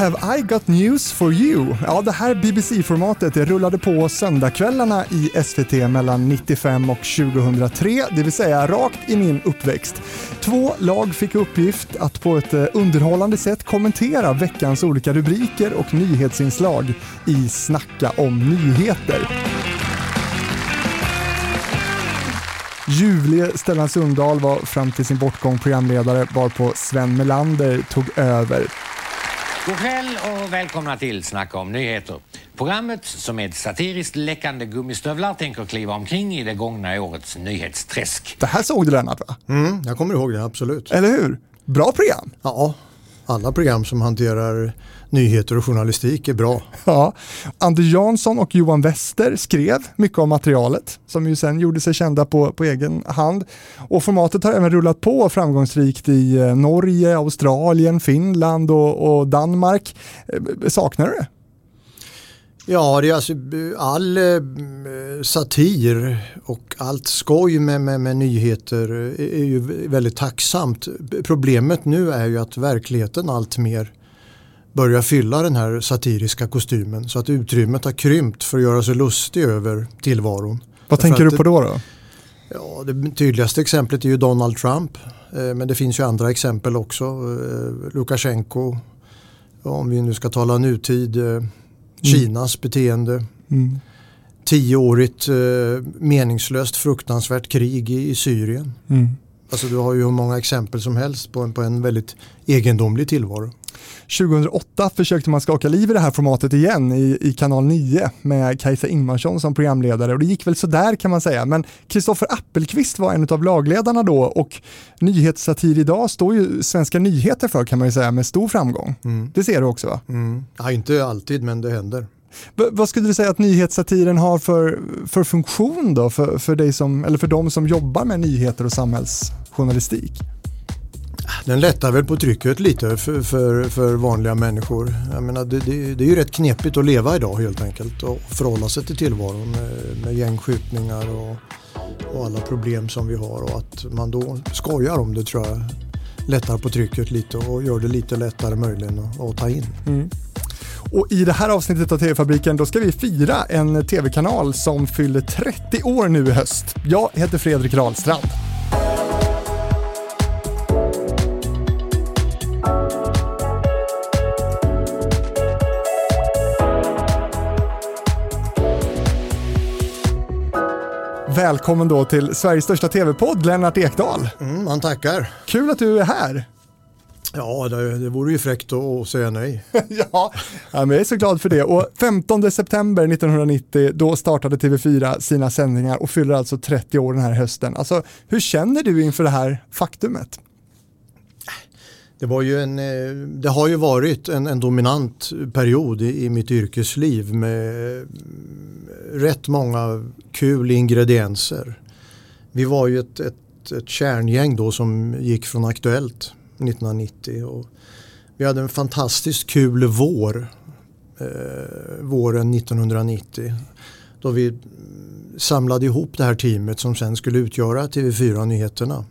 Have I got news for you? Ja, det här BBC-formatet rullade på söndagskvällarna i SVT mellan 95 och 2003, det vill säga rakt i min uppväxt. Två lag fick uppgift att på ett eh, underhållande sätt kommentera veckans olika rubriker och nyhetsinslag i Snacka om nyheter. Ljuvlige Stellan Sundahl var fram till sin bortgång programledare varpå Sven Melander tog över. God kväll och välkomna till Snacka om nyheter. Programmet som med satiriskt läckande gummistövlar tänker kliva omkring i det gångna årets nyhetsträsk. Det här såg du Lennart va? Mm, jag kommer ihåg det, absolut. Eller hur? Bra program! Ja, alla program som hanterar nyheter och journalistik är bra. Ja. Anders Jansson och Johan Wester skrev mycket om materialet som ju sen gjorde sig kända på, på egen hand. Och formatet har även rullat på framgångsrikt i eh, Norge, Australien, Finland och, och Danmark. Eh, saknar du det? Ja, det är alltså all eh, satir och allt skoj med, med, med, nyheter är ju väldigt tacksamt. Problemet nu är ju att verkligheten allt mer börjar fylla den här satiriska kostymen så att utrymmet har krympt för att göra sig lustig över tillvaron. Vad Därför tänker du på då? då? Ja, det tydligaste exemplet är ju Donald Trump. Eh, Men det finns ju andra exempel också. Eh, Lukasjenko, om vi nu ska tala nutid, Kinas beteende. Mm. Tioårigt eh, meningslöst fruktansvärt krig i, i Syrien. Mm. Alltså du har ju hur många exempel som helst på en, på en väldigt egendomlig tillvaro. 2008 försökte man skaka liv i det här formatet igen i, i kanal 9 med Kajsa Ingmarsson som programledare och det gick väl sådär kan man säga. Men Kristoffer Appelqvist var en av lagledarna då och nyhetssatir idag står ju Svenska nyheter för kan man ju säga med stor framgång. Mm. Det ser du också va? Mm. Ja, inte alltid men det händer. V vad skulle du säga att nyhetssatiren har för, för funktion då för, för, dig som, eller för de som jobbar med nyheter och samhällsjournalistik? Den lättar väl på trycket lite för, för, för vanliga människor. Jag menar, det, det, det är ju rätt knepigt att leva idag helt enkelt och förhålla sig till tillvaron med, med gängskjutningar och, och alla problem som vi har och att man då skojar om det tror jag lättar på trycket lite och gör det lite lättare möjligen att, att ta in. Mm. Och i det här avsnittet av TV-fabriken då ska vi fira en TV-kanal som fyller 30 år nu i höst. Jag heter Fredrik Rahlstrand. Välkommen då till Sveriges största TV-podd, Lennart Ekdal. Mm, man tackar. Kul att du är här. Ja, det, det vore ju fräckt att säga nej. ja, men jag är så glad för det. Och 15 september 1990 då startade TV4 sina sändningar och fyller alltså 30 år den här hösten. Alltså, hur känner du inför det här faktumet? Det, var ju en, eh, det har ju varit en, en dominant period i, i mitt yrkesliv med eh, rätt många kul ingredienser. Vi var ju ett, ett, ett kärngäng då som gick från Aktuellt 1990 och vi hade en fantastiskt kul vår eh, våren 1990 då vi samlade ihop det här teamet som sen skulle utgöra TV4 Nyheterna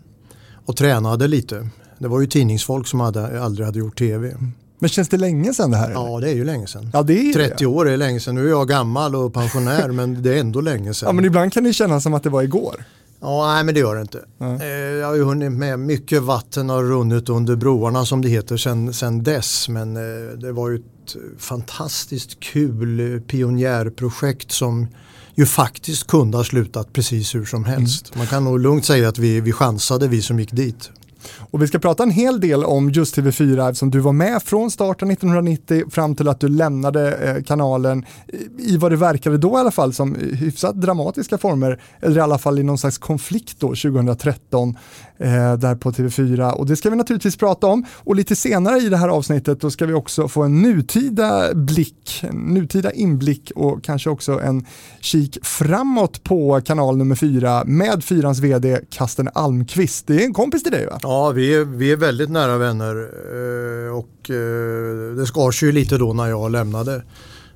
och tränade lite. Det var ju tidningsfolk som hade, aldrig hade gjort tv. Men känns det länge sedan det här? Ja, det är ju länge sedan. Ja, det är 30 år är länge sedan. Nu är jag gammal och pensionär men det är ändå länge sedan. Ja, men ibland kan det kännas som att det var igår. Ja, nej men det gör det inte. Eh, Jag har ju hunnit med, mycket vatten har runnit under broarna som det heter sen, sen dess. Men eh, det var ju ett fantastiskt kul eh, pionjärprojekt som ju faktiskt kunde ha slutat precis hur som helst. Man kan nog lugnt säga att vi, vi chansade vi som gick dit. Och vi ska prata en hel del om just TV4 eftersom du var med från starten 1990 fram till att du lämnade eh, kanalen i vad det verkade då i alla fall som hyfsat dramatiska former eller i alla fall i någon slags konflikt då 2013 eh, där på TV4 och det ska vi naturligtvis prata om och lite senare i det här avsnittet då ska vi också få en nutida blick, en nutida inblick och kanske också en kik framåt på kanal nummer fyra med fyrans vd Kasten Almqvist. Det är en kompis till dig va? Ja, vi är, vi är väldigt nära vänner eh, och eh, det skars ju lite då när jag lämnade.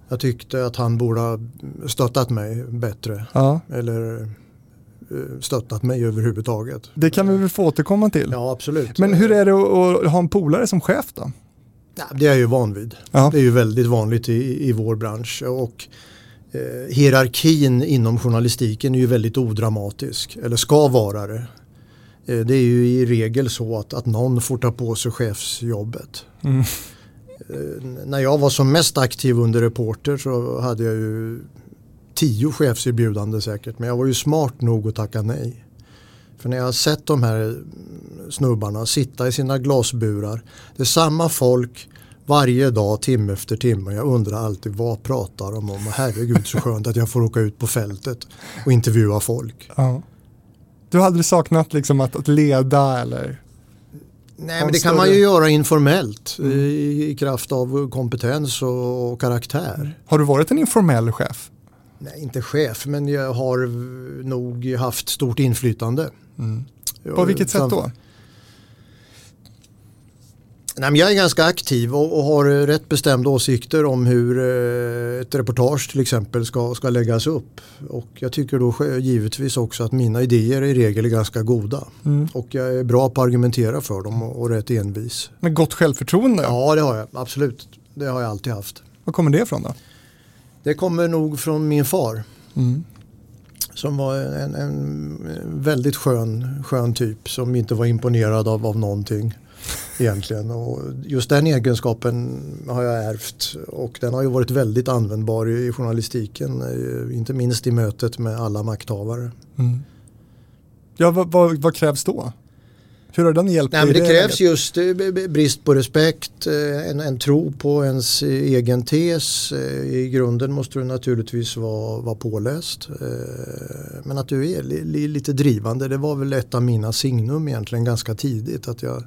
Jag tyckte att han borde ha stöttat mig bättre. Ja. Eller stöttat mig överhuvudtaget. Det kan vi väl få återkomma till. Ja, absolut. Men hur är det att, att ha en polare som chef då? Ja, det är jag ju van vid. Ja. Det är ju väldigt vanligt i, i vår bransch. Och eh, hierarkin inom journalistiken är ju väldigt odramatisk. Eller ska vara det. Eh, det är ju i regel så att, att någon får ta på sig chefsjobbet. Mm. Eh, när jag var som mest aktiv under reporter så hade jag ju tio chefserbjudande säkert. Men jag var ju smart nog att tacka nej. För när jag har sett de här snubbarna sitta i sina glasburar. Det är samma folk varje dag, timme efter timme. Jag undrar alltid vad pratar de om? Och herregud så skönt att jag får åka ut på fältet och intervjua folk. Ja. Du aldrig saknat liksom att, att leda eller? Nej, men det kan man ju göra informellt mm. i, i, kraft av kompetens och, och, karaktär. Har du varit en informell chef? Nej, inte chef, men jag har nog haft stort inflytande. Mm. På vilket sätt då? Nej, men jag är ganska aktiv och, och, har rätt bestämda åsikter om hur eh, ett reportage till exempel ska, ska läggas upp. Och jag tycker då givetvis också att mina idéer i regel är ganska goda. Mm. Och jag är bra på att argumentera för dem och, och rätt envis. Men gott självförtroende? Ja det har jag, absolut. Det har jag alltid haft. Var kommer det ifrån då? Det kommer nog från min far. Mm. Som var en, en, väldigt skön, skön typ som inte var imponerad av, av någonting egentligen. Och just den egenskapen har jag ärvt och den har ju varit väldigt användbar i journalistiken. Eh, inte minst i mötet med alla makthavare. Mm. Ja, vad, vad, vad, krävs då? Hur har den hjälpt Nej, men Det, det krävs just eh, brist på respekt, eh, en, en, tro på ens egen tes. I grunden måste du naturligtvis vara, vara påläst. Men att du är lite drivande, det var väl ett av mina signum egentligen ganska tidigt. Att jag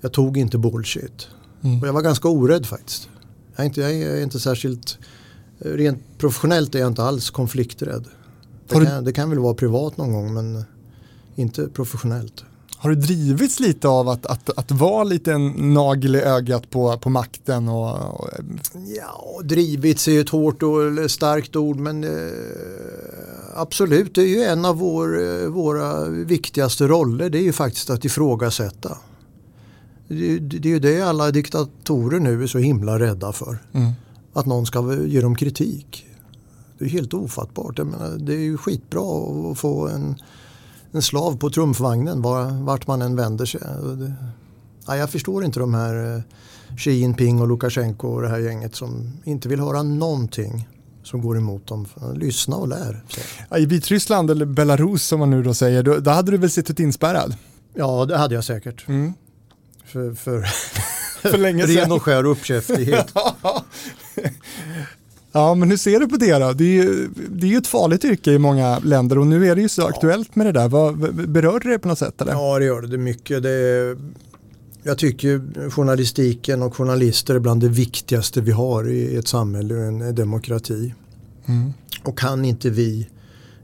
jag tog inte bullshit. Mm. Och jag var ganska orädd faktiskt. Jag är, inte, jag är inte särskilt, rent professionellt är jag inte alls konflikträdd. Det, kan, det kan väl vara privat någon gång men inte professionellt. Har du drivits lite av att, att, att vara lite en nagel i ögat på, på makten? Och, och... Ja, drivits är ett hårt och starkt ord men eh, absolut, det är ju en av vår, eh, våra viktigaste roller. Det är ju faktiskt att ifrågasätta. Det, det är ju det alla diktatorer nu är så himla rädda för. Mm. Att någon ska ge dem kritik. Det är helt ofattbart. Jag menar, det är ju skitbra att få en, en slav på trumfvagnen var, vart man än vänder sig. Det, ja, jag förstår inte de här eh, Xi Jinping och Lukasjenko och det här gänget som inte vill höra någonting som går emot dem. Lyssna och lär. Ja, I Vitryssland eller Belarus som man nu då säger, då, då hade du väl suttit inspärrad? Ja, det hade jag säkert. Mm för, för, för länge sedan. ren och skär uppkäftighet. ja, men hur ser du på det då? Det är, ju, det är ju ett farligt yrke i många länder och nu är det ju så ja. aktuellt med det där. Vad, berör det på något sätt? Eller? Ja, det gör det, det mycket. Det jag tycker journalistiken och journalister är bland det viktigaste vi har i ett samhälle och en demokrati. Mm. Och kan inte vi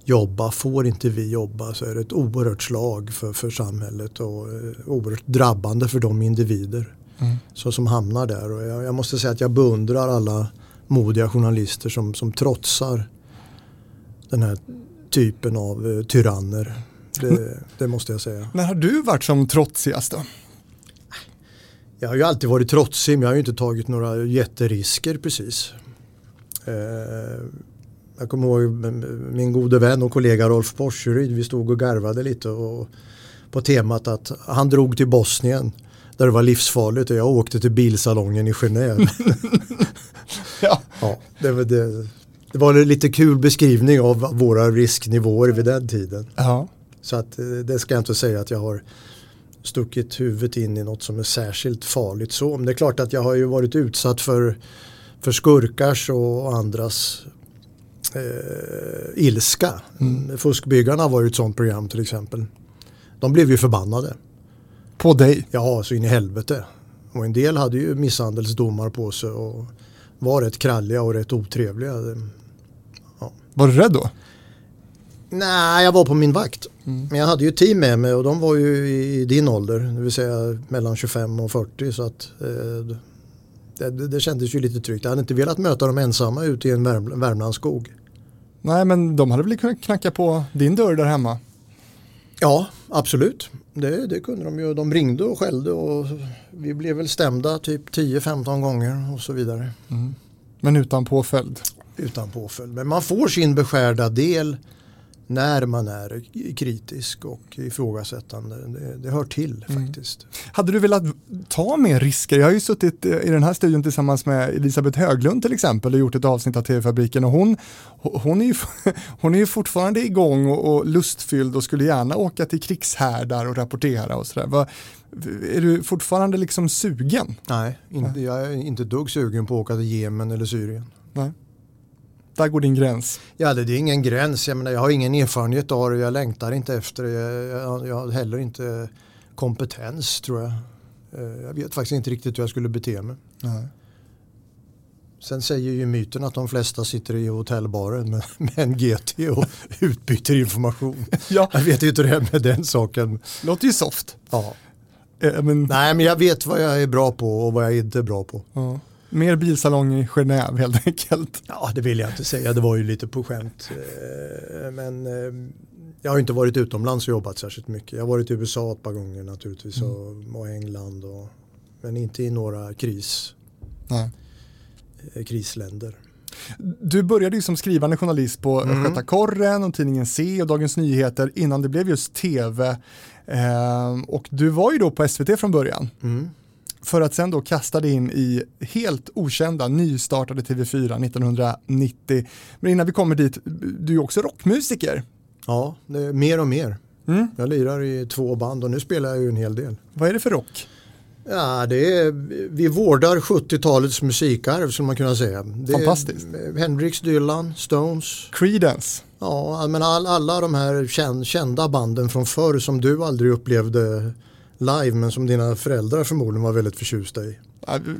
jobba, får inte vi jobba så är det ett oerhört slag för, för samhället och eh, oerhört drabbande för de individer mm. så, som hamnar där. Och jag, jag, måste säga att jag beundrar alla modiga journalister som, som trotsar den här typen av uh, tyranner. Det, det, måste jag säga. När har du varit som trotsigast då? Jag har ju alltid varit trotsig men jag har ju inte tagit några jätterisker precis. Eh, jag kommer ihåg min gode vän och kollega Rolf Porseryd. Vi stod och garvade lite och, på temat att han drog till Bosnien där det var livsfarligt och jag åkte till bilsalongen i Genève. ja. ja det, det, det, var en lite kul beskrivning av våra risknivåer vid den tiden. Ja. Så att, eh, det ska jag inte säga att jag har stuckit huvudet in i något som är särskilt farligt så. Men det är klart att jag har ju varit utsatt för, för skurkars och andras eh, ilska. Mm. Fuskbyggarna var ju ett sånt program till exempel. De blev ju förbannade. På dig? Ja, så in i helvete. Och en del hade ju misshandelsdomar på sig och var rätt kralliga och rätt otrevliga. Ja. Var du rädd då? Nej, jag var på min vakt. Mm. Men jag hade ju team med mig och de var ju i din ålder, det vill säga mellan 25 och 40. Så att, eh, det, det, kändes ju lite tryggt. Jag hade inte velat möta dem ensamma ute i en Värm Värmlandsskog. Nej, men de hade väl kunnat knacka på din dörr där hemma? Ja, absolut. Det, det kunde de ju. De ringde och skällde och vi blev väl stämda typ 10-15 gånger och så vidare. Mm. Men utan påföljd? Utan påföljd. Men man får sin beskärda del när man är kritisk och ifrågasättande. Det, det hör till mm. faktiskt. Hade du velat ta mer risker? Jag har ju suttit i den här studion tillsammans med Elisabeth Höglund till exempel och gjort ett avsnitt av TV-fabriken och hon, hon, är ju, hon är ju fortfarande igång och, och lustfylld och skulle gärna åka till krigshärdar och rapportera och sådär. Är du fortfarande liksom sugen? Nej, inte, jag är inte dugg sugen på att åka till Jemen eller Syrien. Nej där går din gräns. Ja, det är ingen gräns. Jag, menar, jag har ingen erfarenhet av det. Jag längtar inte efter det. Jag, jag, har heller inte kompetens tror jag. Eh, jag vet faktiskt inte riktigt hur jag skulle bete mig. Nej. Sen säger ju myten att de flesta sitter i hotellbaren med, med en GT och utbyter information. ja. Jag vet inte hur det är med den saken. Låter ju soft. Ja. Äh, men... Nej men jag vet vad jag är bra på och vad jag inte är bra på. Ja. Mer bilsalong i Genève helt enkelt. Ja, det vill jag inte säga. Det var ju lite på skämt. Eh, men eh, jag har inte varit utomlands och jobbat särskilt mycket. Jag har varit i USA ett par gånger naturligtvis mm. och, England. Och, men inte i några kris, Nej. Eh, krisländer. Du började ju som skrivande journalist på mm. Östgöta Korren och tidningen C och Dagens Nyheter innan det blev just tv. och du var ju då på SVT från början. Mm för att sen då kasta dig in i helt okända, nystartade TV4 1990. Men innan vi kommer dit, du är också rockmusiker. Ja, mer och mer. Mm. Jag lirar i två band och nu spelar jag ju en hel del. Vad är det för rock? Ja, det är, vi vårdar 70-talets musikarv skulle man kunna säga. Det Fantastiskt. Hendrix, Dylan, Stones. Creedence. Ja, men all, alla de här kända banden från förr som du aldrig upplevde live men som dina föräldrar förmodligen var väldigt förtjusta i.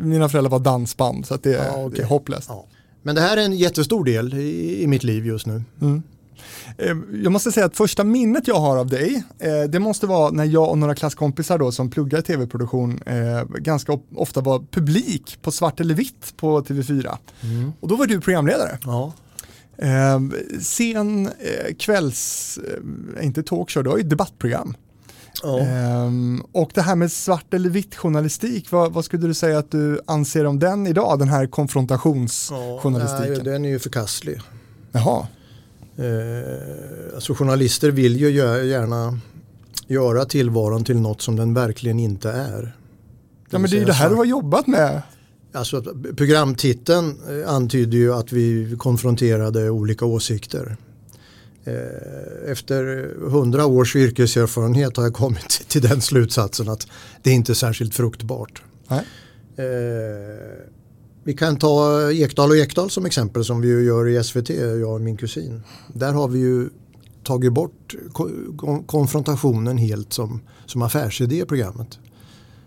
Mina föräldrar var dansband så det, är, ja, okay. det är hopplöst. Ja. Men det här är en jättestor del i, i mitt liv just nu. Mm. Eh, jag måste säga att första minnet jag har av dig, eh, det måste vara när jag och några klasskompisar då som pluggar tv-produktion eh, ganska ofta var publik på Svart eller vitt på TV4. Mm. Och då var du programledare. Ja. Sen kvälls, inte talkshow, det var ju debattprogram. Um, och det här med svart eller vitt journalistik, vad, vad, skulle du säga att du anser om den idag, den här konfrontationsjournalistiken? Ja, den är ju förkastlig. Jaha. Uh, alltså journalister vill ju gärna göra tillvaron till något som den verkligen inte är. Ja men det är ju det här du har jobbat med. Alltså programtiteln eh, antyder ju att vi konfronterade olika åsikter. Eh, efter hundra års yrkeserfarenhet har jag kommit till den slutsatsen att det är inte är särskilt fruktbart. Nej. Eh, vi kan ta Ekdal och Ekdal som exempel som vi gör i SVT, jag och min kusin. Där har vi ju tagit bort konfrontationen helt som, som affärsidé i programmet.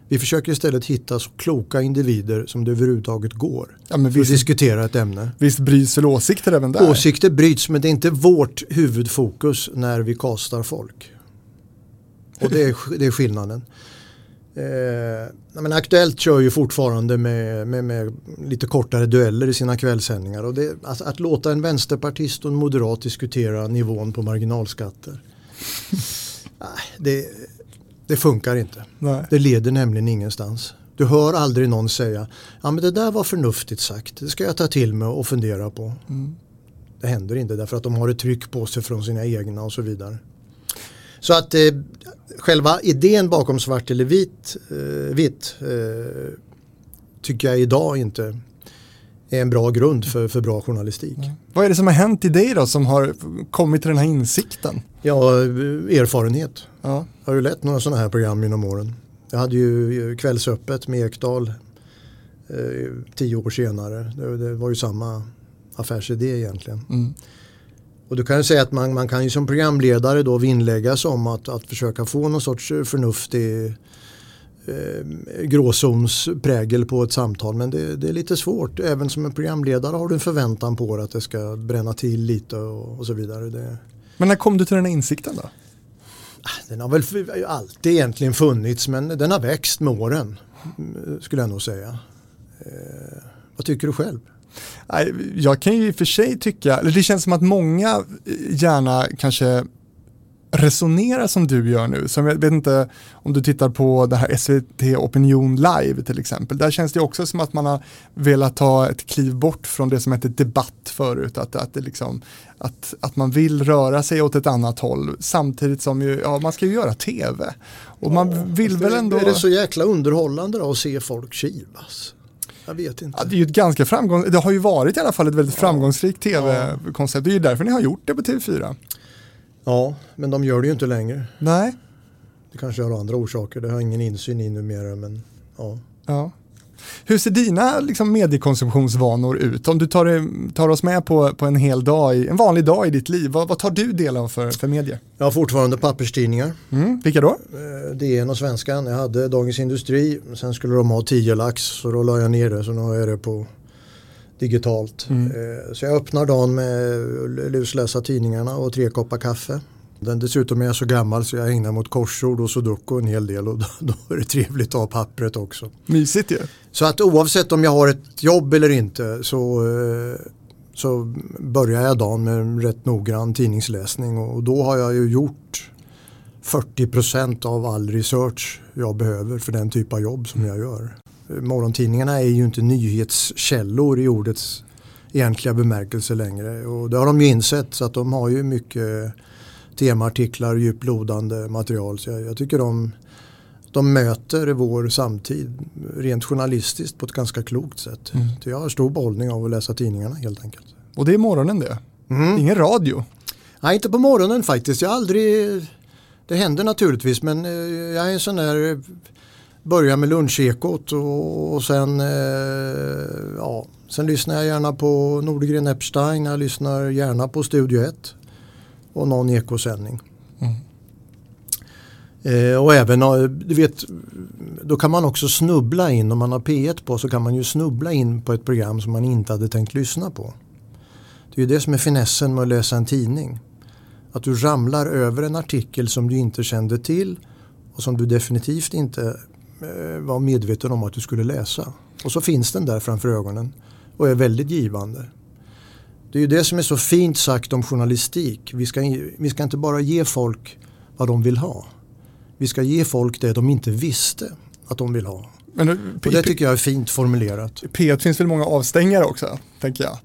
Vi försöker istället hitta så kloka individer som det överhuvudtaget går. Ja, men för visst, att diskutera ett ämne. Visst bryts väl åsikter även där? Åsikter bryts men det är inte vårt huvudfokus när vi kastar folk. Och det är, det är skillnaden. Eh, men Aktuellt kör ju fortfarande med, med, med, lite kortare dueller i sina kvällssändningar. Och det, att, att låta en vänsterpartist och en moderat diskutera nivån på marginalskatter. det, det funkar inte. Nej. Det leder nämligen ingenstans. Du hör aldrig någon säga, ja men det där var förnuftigt sagt, det ska jag ta till mig och fundera på. Mm. Det händer inte därför att de har ett tryck på sig från sina egna och så vidare. Så att eh, själva idén bakom svart eller vit, eh, vitt eh, tycker jag idag inte är en bra grund för, för bra journalistik. Mm. Vad är det som har hänt i dig då som har kommit till den här insikten? Ja, erfarenhet. Ja. Jag har ju lett några sådana här program genom åren. Jag hade ju Kvällsöppet med Ekdal eh, tio år senare. Det, det, var ju samma affärsidé egentligen. Mm. Och du kan ju säga att man, man kan ju som programledare då vinnläggas om att, att försöka få någon sorts förnuftig eh, gråzonsprägel på ett samtal. Men det, det, är lite svårt. Även som en programledare har du en förväntan på att det ska bränna till lite och, och så vidare. Det... Men när kom du till den här insikten då? Den har väl alltid egentligen funnits men den har växt med åren skulle jag nog säga. Eh, vad tycker du själv? Jag kan ju i och för sig tycka, eller det känns som att många gärna kanske resonerar som du gör nu, som jag vet inte om du tittar på det här SVT Opinion Live till exempel, där känns det också som att man har velat ta ett kliv bort från det som hette debatt förut, att, att, det liksom, att, att man vill röra sig åt ett annat håll samtidigt som ju, ja, man ska ju göra tv. Och man Ja, vill väl det- ändå... Är det så jäkla underhållande då att se folk kivas? Jag vet inte. Ja, det är ju ett ganska framgång, det har ju varit i alla fall ett väldigt framgångsrikt tv-koncept. Det är ju därför ni har gjort det på TV4. Ja, men de gör det ju inte längre. Nej. Det kanske har andra orsaker. Det har jag ingen insyn i numera. Men, ja. Ja. Hur ser dina liksom, mediekonsumtionsvanor ut? Om du tar, tar oss med på, på en hel dag, i, en vanlig dag i ditt liv, vad, vad tar du del av för, för medier? Jag har fortfarande papperstidningar. Mm, vilka då? Eh, DN och Svenskan. Jag hade Dagens Industri. Sen skulle de ha 10 lax så då la jag ner det. Så nu har jag det på digitalt. Eh, Så jag öppnar dagen med att lusläsa tidningarna och tre koppar kaffe. Den dessutom är jag så gammal så jag ägnar åt korsord och sudoku en hel del och då, då är det trevligt att ha pappret också. Mysigt ju. Så att oavsett om jag har ett jobb eller inte så, eh, så börjar jag dagen med en rätt noggrann tidningsläsning och då har jag ju gjort 40% av all research jag behöver för den typ av jobb som jag gör. Morgontidningarna är ju inte nyhetskällor i ordets egentliga bemärkelse längre och det har de ju insett så att de har ju mycket temaartiklar, djuplodande material så jag, jag tycker de de möter vår samtid rent journalistiskt på ett ganska klokt sätt. Så jag har stor behållning av att läsa tidningarna helt enkelt. Och det är morgonen det. Ingen radio. Nej, inte på morgonen faktiskt. Jag har aldrig... Det händer naturligtvis men eh, jag är en sån där... Börjar med lunchekot och, och sen... eh, Ja, sen lyssnar jag gärna på Nordegren Epstein. Jag lyssnar gärna på Studio 1. Och någon ekosändning. Eh, och även, eh, du vet, då kan man också snubbla in, om man har P1 på så kan man ju snubbla in på ett program som man inte hade tänkt lyssna på. Det är ju det som är finessen med att läsa en tidning. Att du ramlar över en artikel som du inte kände till och som du definitivt inte var medveten om att du skulle läsa. Och så finns den där framför ögonen och är väldigt givande. Det är ju det som är så fint sagt om journalistik. Vi ska, vi ska inte bara ge folk vad de vill ha. Vi ska ge folk det de inte visste att de vill ha. Men Och det tycker jag är fint formulerat. P1 finns väl många avstängare också, tänker jag.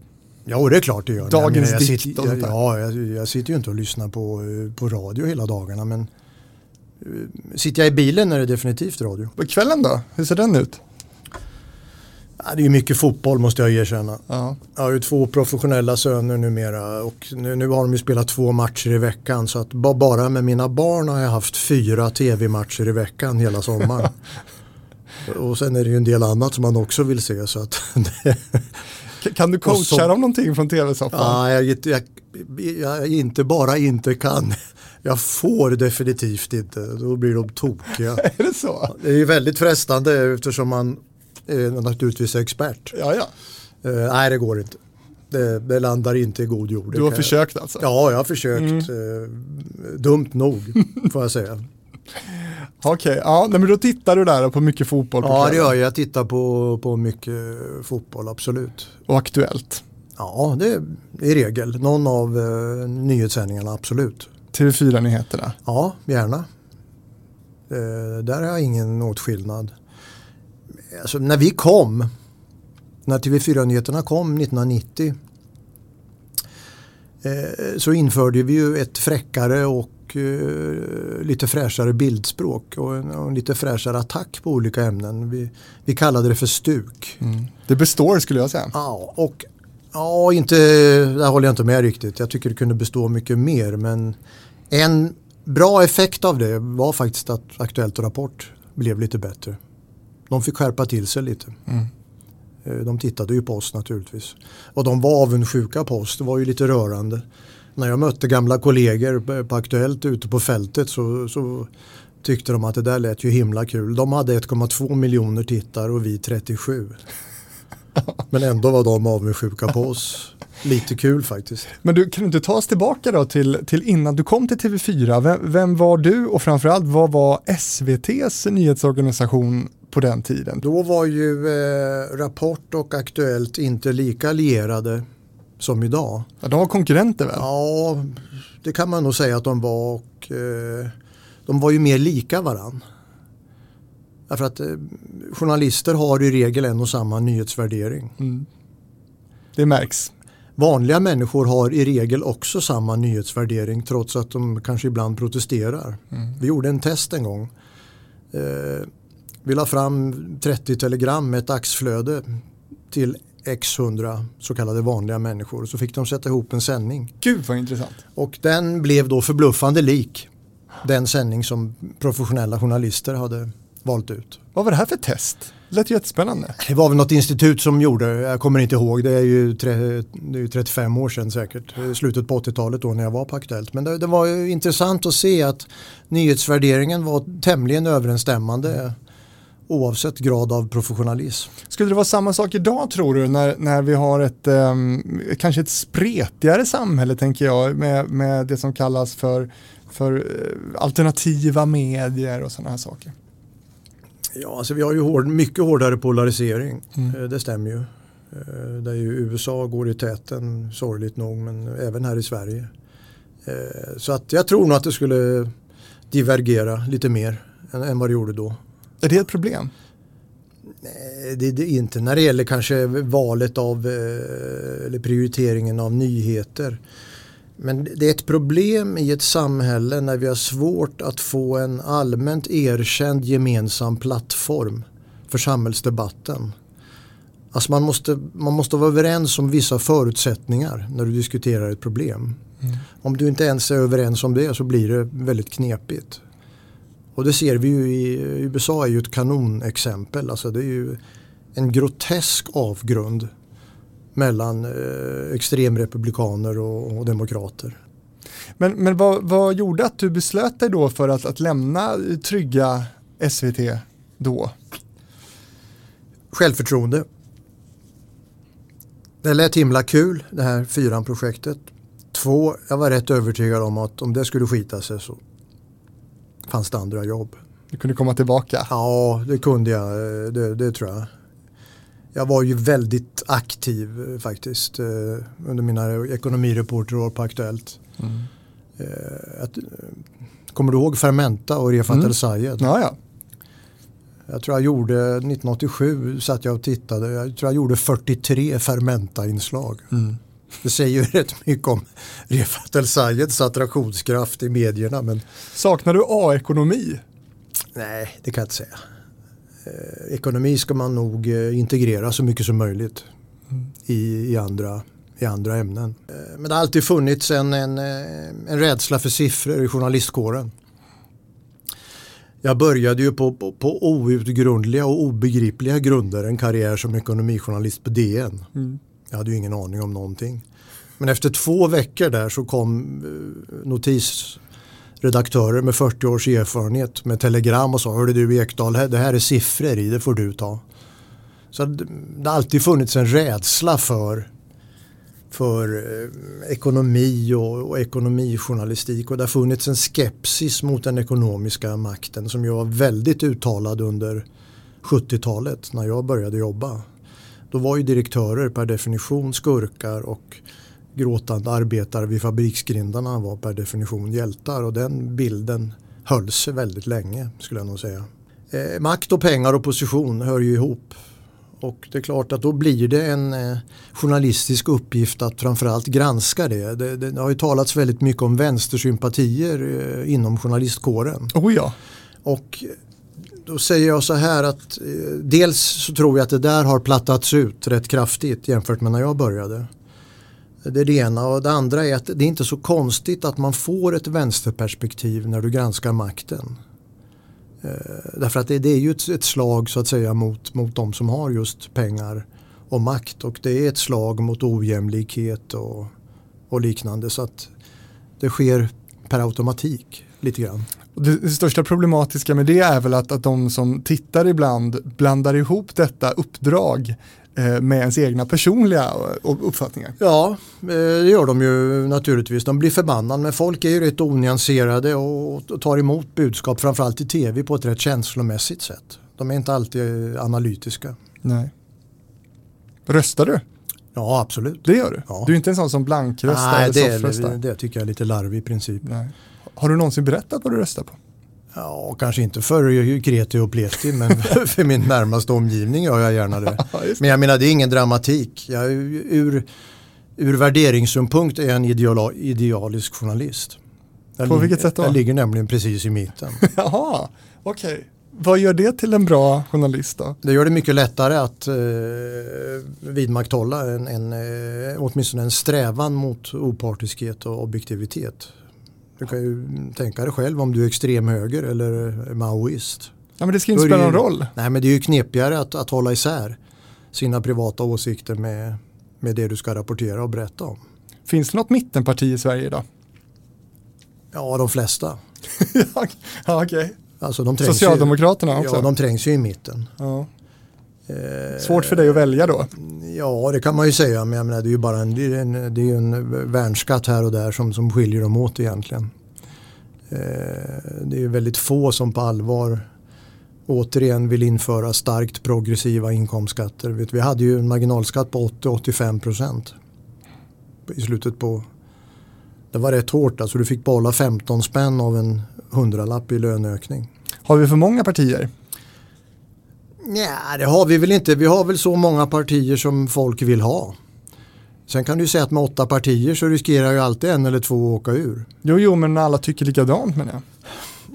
Ja, och det är klart det gör. Jag Dagens jag dikt sitter, jag. Ja, jag, jag sitter ju inte och lyssnar på, eh, på radio hela dagarna. Men eh, sitter jag i bilen är det definitivt radio. På kvällen då? Hur ser den ut? Ja, det är ju mycket fotboll måste jag erkänna. Ja. Jag har ju två professionella söner numera och nu, nu har de ju spelat två matcher i veckan så att ba, bara med mina barn har jag haft fyra tv-matcher i veckan hela sommaren. och sen är det ju en del annat som man också vill se så att Kan du coacha så- dem någonting från tv-soffan? Ja, jag, jag, jag inte bara inte kan. Jag får definitivt inte. Då blir de tokiga. Är det så? Det är ju väldigt frestande eftersom man är naturligtvis expert. Ja, ja. Eh, nej, det går inte. Det, det landar inte i god jord. Du har försökt alltså? Ja, jag har försökt. Eh, dumt nog, får jag säga. Okej, ja, nej, men då tittar du där på mycket fotboll på Ja, det gör jag. Jag tittar på, på mycket fotboll, absolut. Och Aktuellt. Ja, det är i regel. Någon av eh, nyhetssändningarna, absolut. TV4-nyheterna. Ja, gärna. Eh, där har jag ingen åtskillnad. Alltså, när vi kom, när TV4-nyheterna kom 1990 eh, så införde vi ju ett fräckare och eh, lite fräschare bildspråk och en, och en lite fräschare attack på olika ämnen. Vi, vi kallade det för stuk. Det består skulle jag säga. Ja, och ja, inte, där håller jag inte med riktigt. Jag tycker det kunde bestå mycket mer. Men en bra effekt av det var faktiskt att Aktuellt och Rapport blev lite bättre. De fick skärpa till sig lite. Eh, De tittade ju på oss naturligtvis. Och de var avundsjuka på oss. Det var ju lite rörande. När jag mötte gamla kollegor på Aktuellt ute på fältet så, så tyckte de att det där lät ju himla kul. De hade 1,2 miljoner tittare och vi 37. Men ändå var de avundsjuka på oss. Lite kul faktiskt. Men du, kan du inte ta oss tillbaka då till, till innan du kom till TV4? Vem, vem var du och framförallt vad var SVTs nyhetsorganisation på den tiden? Då var ju eh, Rapport och Aktuellt inte lika lierade som idag. Ja, de var konkurrenter väl? Ja, det kan man nog säga att de var och eh, de var ju mer lika varann. Därför att eh, journalister har i regel en och samma nyhetsvärdering. Mm. Det märks. Vanliga människor har i regel också samma nyhetsvärdering trots att de kanske ibland protesterar. Mm. Vi gjorde en test en gång. Eh, vi la fram 30 telegram med ett dagsflöde till x 100 så kallade vanliga människor. Så fick de sätta ihop en sändning. Gud vad intressant. Och den blev då förbluffande lik den sändning som professionella journalister hade valt ut. Vad var det här för test? Det lät jättespännande. Det var väl något institut som gjorde, jag kommer inte ihåg, det är ju, tre, det är ju 35 år sedan säkert, slutet på 80-talet då när jag var på Aktuellt. Men det, det var ju intressant att se att nyhetsvärderingen var tämligen överensstämmande oavsett grad av professionalism. Skulle det vara samma sak idag tror du när, när vi har ett um, kanske ett spretigare samhälle tänker jag med, med det som kallas för, för uh, alternativa medier och sådana här saker? Ja, alltså vi har ju hård, mycket hårdare polarisering, mm. det stämmer ju. Där ju USA går i täten, sorgligt nog, men även här i Sverige. Så att jag tror nog att det skulle divergera lite mer än, än vad det gjorde då. Är det ett problem? Nej, det är det inte när det gäller kanske valet av eller prioriteringen av nyheter. Men det är ett problem i ett samhälle när vi har svårt att få en allmänt erkänd gemensam plattform för samhällsdebatten. Alltså man måste, man måste vara överens om vissa förutsättningar när du diskuterar ett problem. Mm. Om du inte ens är överens om det så blir det väldigt knepigt. Och det ser vi ju i USA är ju ett kanonexempel. Alltså det är ju en grotesk avgrund mellan eh, extremrepublikaner och, och, demokrater. Men, men vad, vad, gjorde att du beslöt dig då för att, att lämna trygga SVT då? Självförtroende. Det lät himla kul det här fyran-projektet. Två, jag var rätt övertygad om att om det skulle skita sig så fanns det andra jobb. Du kunde komma tillbaka? Ja, det kunde jag. Det, det tror jag. Jag var ju väldigt aktiv faktiskt under mina ekonomireporterår på Aktuellt. Mm. Att, kommer du ihåg Fermenta och Refat mm. El Sayed? Ja, ja. Jag tror jag gjorde 1987 satt jag och tittade. Jag tror jag gjorde 43 Fermenta-inslag. Mm. Det säger ju rätt mycket om Refat El Sayeds attraktionskraft i medierna. Men... Saknar du A-ekonomi? Nej, det kan jag inte säga. Eh, ekonomi ska man nog eh, integrera så mycket som möjligt mm. i, i, andra, i andra ämnen. Eh, men det har alltid funnits en, en, en rädsla för siffror i journalistkåren. Jag började ju på, på, på outgrundliga och obegripliga grunder en karriär som ekonomijournalist på DN. Mm. Jag hade ju ingen aning om någonting. Men efter två veckor där så kom Redaktörer med 40 års erfarenhet med telegram och sa Hörde du Ekdal, det här är siffror i, det får du ta. Så det har alltid funnits en rädsla för, för eh, ekonomi och, och ekonomijournalistik och det har funnits en skepsis mot den ekonomiska makten som ju var väldigt uttalad under 70-talet när jag började jobba. Då var ju direktörer per definition skurkar och gråtande arbetare vid fabriksgrindarna var per definition hjältar och den bilden höll sig väldigt länge skulle jag nog säga. Eh, makt och pengar och position hör ju ihop. Och det är klart att då blir det en eh, journalistisk uppgift att framförallt granska det. det. det. har ju talats väldigt mycket om vänstersympatier eh, inom journalistkåren. Oh ja. Och då säger jag så här att eh, dels så tror jag att det där har plattats ut rätt kraftigt jämfört med när jag började. Det är det ena och det andra är att det är inte så konstigt att man får ett vänsterperspektiv när du granskar makten. Eh, därför att det, det, är ju ett, ett, slag så att säga mot, mot de som har just pengar och makt och det är ett slag mot ojämlikhet och, och liknande så att det sker per automatik lite grann. Det, det, största problematiska med det är väl att, att de som tittar ibland blandar ihop detta uppdrag med ens egna personliga eh, uppfattningar. Ja, eh, det gör de ju naturligtvis. De blir förbannade men folk är ju rätt onyanserade och tar emot budskap framförallt i tv på ett rätt känslomässigt sätt. De är inte alltid analytiska. Nej. Röstar du? Ja, absolut. Det gör du? Ja. Du är inte en sån som blankröstar Nej, eller det, soffröstar? det, det tycker jag är lite larvig i princip. Nej. Har du någonsin berättat vad du röstar på? Ja, kanske inte för kreti och pleti men för min närmaste omgivning gör jag gärna det. Men jag menar det är ingen dramatik. Jag, ur, ur värderingssynpunkt är jag en ideala, idealisk journalist. Jag På vilket sätt då? Jag ligger nämligen precis i mitten. Jaha, okej. Vad gör det till en bra journalist då? Det gör det mycket lättare att eh, vidmakthålla en, en, eh, åtminstone en strävan mot opartiskhet och objektivitet. Du kan ju tänka dig själv om du är extremhöger eller maoist. Ja, men det ska inte spela någon roll. Nej men det är ju knepigare att, att hålla isär sina privata åsikter med, med det du ska rapportera och berätta om. Finns det något mittenparti i Sverige idag? Ja, de flesta. ja, okej. Alltså, Socialdemokraterna ju, också? Ja, de trängs ju i mitten. Ja. Eh, Svårt för dig att välja då? Ja, det kan man ju säga, men jag menar, det är ju bara en, det är en, det är en värnskatt här och där som, som skiljer dem åt egentligen. Eh, det är ju väldigt få som på allvar återigen vill införa starkt progressiva inkomstskatter. Vi hade ju en marginalskatt på 80-85 procent i slutet på det var rätt hårt, alltså du fick behålla 15 spänn av en hundralapp i löneökning. Har vi för många partier? Ja, det har vi väl inte. Vi har väl så många partier som folk vill ha. Sen kan du säga att med åtta partier så riskerar ju alltid en eller två att åka ur. Jo, jo, men alla tycker likadant med det.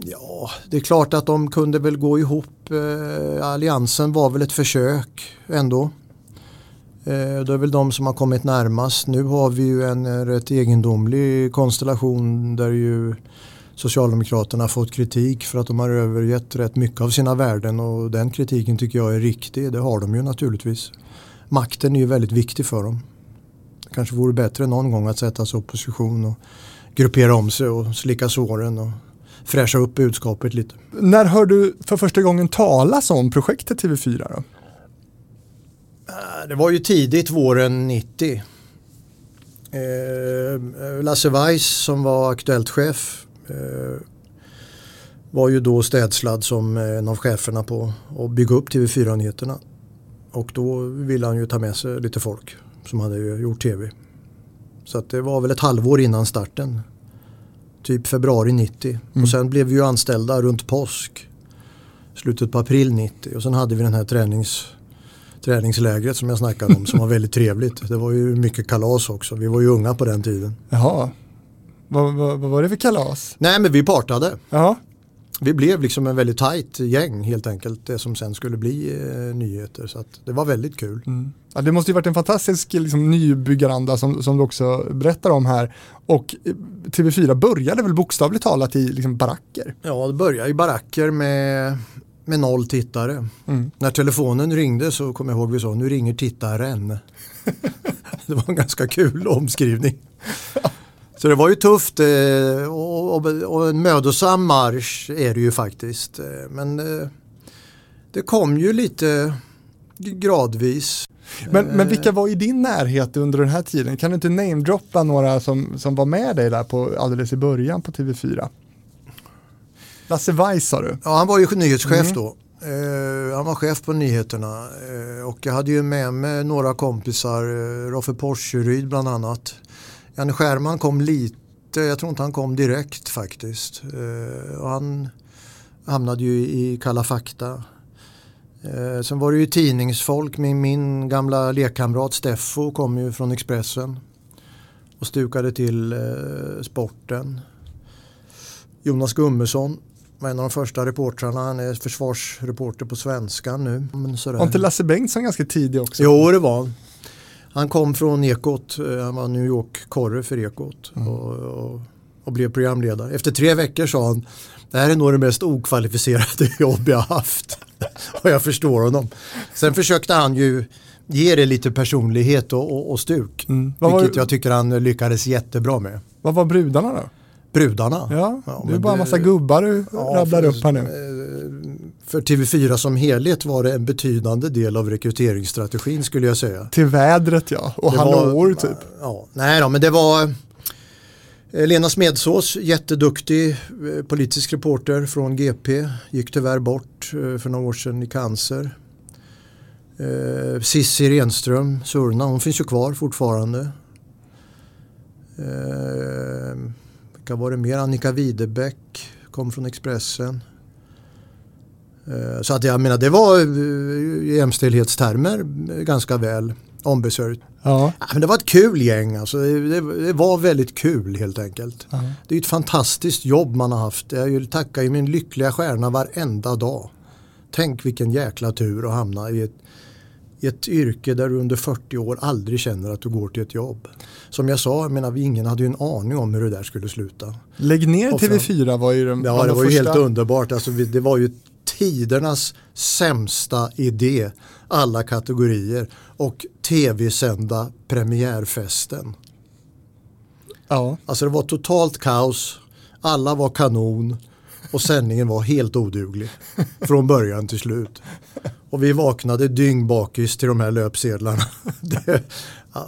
Ja, det är klart att de kunde väl gå ihop. Eh, alliansen var väl ett försök ändå. Eh, det är väl de som har kommit närmast. Nu har vi ju en eh, rätt egendomlig konstellation där ju Socialdemokraterna fått kritik för att de har övergett rätt mycket av sina värden och den kritiken tycker jag är riktig. Det har de ju naturligtvis. Makten är ju väldigt viktig för dem. Det kanske vore bättre någon gång att sätta sig i opposition och gruppera om sig och slicka såren och fräscha upp budskapet lite. När hör du för första gången talas om projektet TV4 då? Eh, Det var ju tidigt våren 90. Eh, Lasse Weiss som var Aktuellt-chef eh, var ju då städslad som en av cheferna på att bygga upp TV4-nyheterna. Och då ville han ju ta med sig lite folk som hade gjort tv. Så det var väl ett halvår innan starten. Typ februari 90. Och sen blev vi ju anställda runt påsk. Slutet på april 90. Och sen hade vi den här tränings träningslägret som jag snackade om som var väldigt trevligt. Det var ju mycket kalas också. Vi var ju unga på den tiden. Jaha. Vad, vad, vad var det för kalas? Nej men vi partade. Jaha. Vi blev liksom en väldigt tajt gäng helt enkelt. Det som sen skulle bli eh, nyheter. Så det var väldigt kul. Mm. Ja, det måste ju varit en fantastisk liksom, nybyggaranda som, som du också berättar om här. Och eh, TV4 började väl bokstavligt talat i liksom, baracker. Ja det började i baracker med, med noll tittare. Mm. När telefonen ringde så kom jag ihåg vi sa nu ringer tittaren. det var en ganska kul omskrivning. Så det var ju tufft eh, och, och, och en mödosam marsch är det ju faktiskt. Eh, Men eh, det kom ju lite gradvis. Men, men vilka var i din närhet under den här tiden? Kan du inte namedroppa några som, som var med dig där på, alldeles i början på TV4? Lasse Weiss sa du. Ja, han var ju nyhetschef då. Eh, han var chef på nyheterna eh, och jag hade ju med mig några kompisar, eh, Roffe Porseryd bland annat. Janne Scherman kom lite, jag tror inte han kom direkt faktiskt. Eh, och han hamnade ju i Kalla fakta. Eh, sen var det ju tidningsfolk, min, min gamla lekkamrat Steffo kom ju från Expressen och stukade till eh, sporten. Jonas Gummesson var en av de första reportrarna, han är försvarsreporter på Svenskan nu. Men sådär. Var inte Lasse Bengtsson ganska tidig också? Jo, det var han. Kom från Ekot, eh, han var New York-korre för Ekot och, och, och blev programledare. Efter tre veckor sa han, det här är nog det mest okvalificerade jobb jag har haft. och jag förstår honom. Sen försökte han ju ge det lite personlighet och, och, och stuk. Mm. Vad var- Vilket jag tycker han lyckades jättebra med. Vad var brudarna då? Brudarna. Ja, det är bara en massa gubbar du rabblar för- upp här nu. För TV4 som helhet var det en betydande del av rekryteringsstrategin skulle jag säga. Till vädret ja, och Det hallåor var- typ. Ja, nej då, men det var eh, Lena Smedsås, jätteduktig eh, politisk reporter från GP, gick tyvärr bort eh, för några år sedan i cancer. Cissi Renström, Surna, hon finns ju kvar fortfarande. Vilka var det mer? Annika Widebeck kom från Expressen. Eh, så att jag menar det var eh, i jämställdhetstermer ganska väl ombesörjt. Ja. Ja, men det var ett kul gäng alltså. det, det var väldigt kul helt enkelt. Ja. Det är ett fantastiskt jobb man har haft. Jag tackar ju min lyckliga stjärna varenda dag. Tänk vilken jäkla tur att hamna i ett, i ett yrke där du under 40 år aldrig känner att du går till ett jobb. Som jag sa, jag menar, ingen hade ju en aning om hur det där skulle sluta. Lägg ner Och fram- TV4 var ju den Ja, bland det de var ju helt underbart. Alltså, det var ju tidernas sämsta idé, alla kategorier. Och tv-sända premiärfesten. Ja. Alltså det var totalt kaos, alla var kanon och sändningen var helt oduglig. Från början till slut. Och vi vaknade dyngbakis till de här löpsedlarna. Det, ja,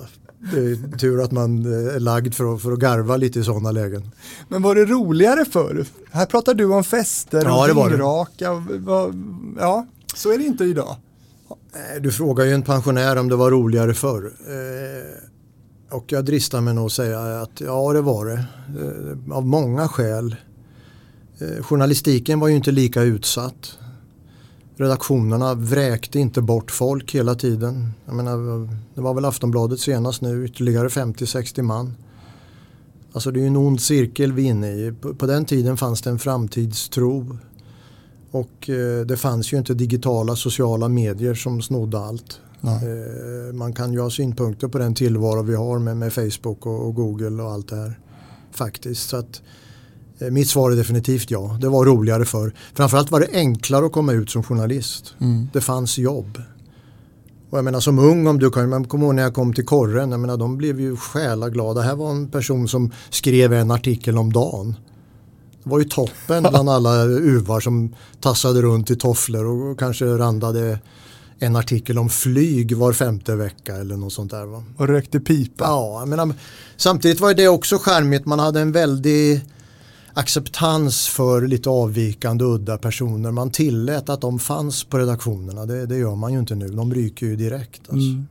det är tur att man eh, är lagd för att, för att garva lite i sådana lägen. Men var det roligare förr? Här pratar du om fester Ja, och det var vad- Ja, så är det inte idag. Eh, Du frågar ju en pensionär om det var roligare förr. Eh, Och jag dristar mig nog att säga att ja det var det. Av många skäl. Journalistiken var ju inte lika utsatt. Redaktionerna vräkte inte bort folk hela tiden. Jag menar, det var väl Aftonbladet senast nu, ytterligare 50-60 man. Alltså det är ju en ond cirkel vi är inne i. På, den tiden fanns det en framtidstro. Och eh, det fanns ju inte digitala sociala medier som snodde allt. Eh, man kan ju ha synpunkter på den tillvaro vi har med, med Facebook och, och Google och allt det här. Faktiskt. Så att, mitt svar är definitivt ja. Det var roligare för. Framförallt var det enklare att komma ut som journalist. Mm. Det fanns jobb. Och jag menar som ung, om du kan, man kommer ihåg när jag kom till korren, jag menar, de blev ju själaglada. Här var en person som skrev en artikel om dagen. Det var ju toppen bland alla uvar som tassade runt i tofflor och kanske randade en artikel om flyg var femte vecka eller något sånt där. Va? Och rökte pipa. Ja, jag menar, samtidigt var det också charmigt. Man hade en väldig acceptans för lite avvikande udda personer. Man tillät att de fanns på redaktionerna. Det, det gör man ju inte nu. De ryker ju direkt. Alltså. Mm.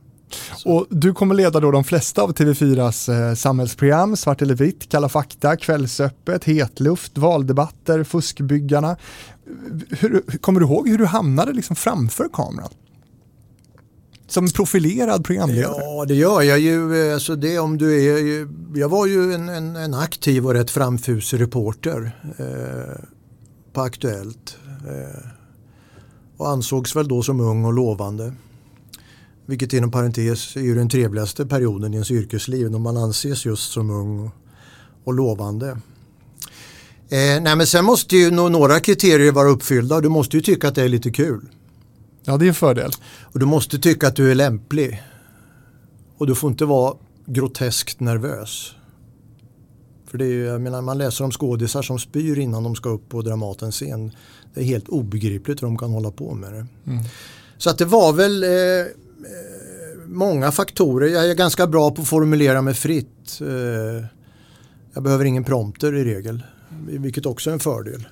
Och du kommer leda då de flesta av TV4s eh, samhällsprogram, Svart eller vitt, Kalla fakta, Kvällsöppet, Hetluft, Valdebatter, Fuskbyggarna. Hur, kommer du ihåg hur du hamnade liksom framför kameran? Som profilerad programledare? Ja, det gör jag ju. Alltså det, om du är, jag var ju en, en, en aktiv och rätt framfusig reporter eh, på Aktuellt. Eh, och ansågs väl då som ung och lovande. Vilket inom parentes är ju den trevligaste perioden i ens yrkesliv när man anses just som ung och, och lovande. Eh, nej men sen måste ju några kriterier vara uppfyllda. Du måste ju tycka att det är lite kul. Ja, det är en fördel. Och du måste tycka att du är lämplig. Och du får inte vara groteskt nervös. För det är ju, jag menar, man läser om skådisar som spyr innan de ska upp på Dramatens scen. Det är helt obegripligt hur de kan hålla på med det. Mm. Så att det var väl eh, eh, många faktorer. Jag är ganska bra på att formulera mig fritt. Eh, jag behöver ingen prompter i regel. Vilket också är en fördel.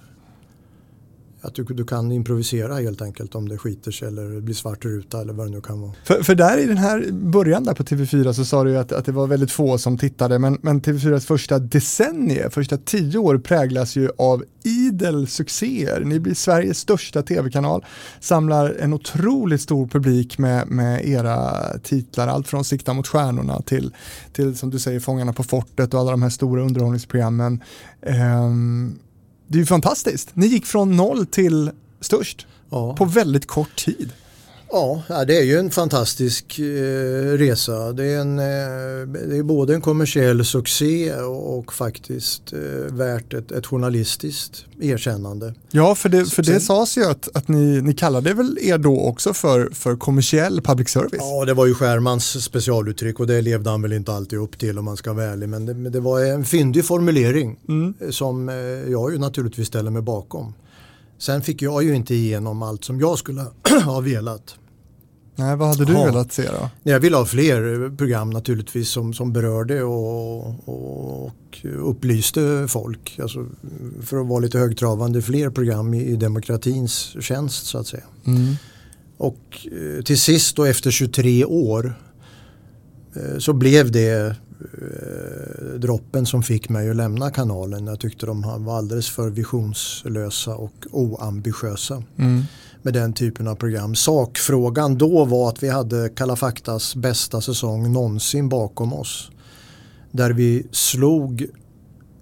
Att du, du kan improvisera helt enkelt om det skiter sig eller det blir svart ruta eller vad det nu kan vara. För, för där i den här början där på TV4 så sa du ju att, att det var väldigt få som tittade men, men TV4s första decennier, första tio år präglas ju av idel succéer. Ni blir Sveriges största tv-kanal, samlar en otroligt stor publik med, med era titlar, allt från Sikta mot stjärnorna till, till som du säger Fångarna på fortet och alla de här stora underhållningsprogrammen. Um, det är ju fantastiskt. Ni gick från noll till störst Ja. på väldigt kort tid. Ja, det är ju en fantastisk eh, resa. Det är, en, eh, det är både en kommersiell succé och, faktiskt eh, värt ett, ett journalistiskt erkännande. Ja, för det, för det Sen- sades ju att, att ni, ni kallade väl er då också för, för kommersiell public service? Ja, det var ju Skärmans specialuttryck och det levde han väl inte alltid upp till om man ska vara ärlig. Men det, det var en fyndig formulering Mm. som jag ju naturligtvis ställer mig bakom. Sen fick jag ju inte igenom allt som jag skulle ha velat. Nej, vad hade du Ja. velat se då? Jag vill ha fler program naturligtvis som, som berörde och, och, och upplyste folk. Alltså, för att vara lite högtravande, fler program i, i demokratins tjänst så att säga. Mm. Och eh, till sist då efter 23 år eh, så blev det eh, droppen som fick mig att lämna kanalen. Jag tyckte de var alldeles för visionslösa och oambitiösa Mm. med den typen av program. Sakfrågan då var att vi hade Kalla faktas bästa säsong någonsin bakom oss. Där vi slog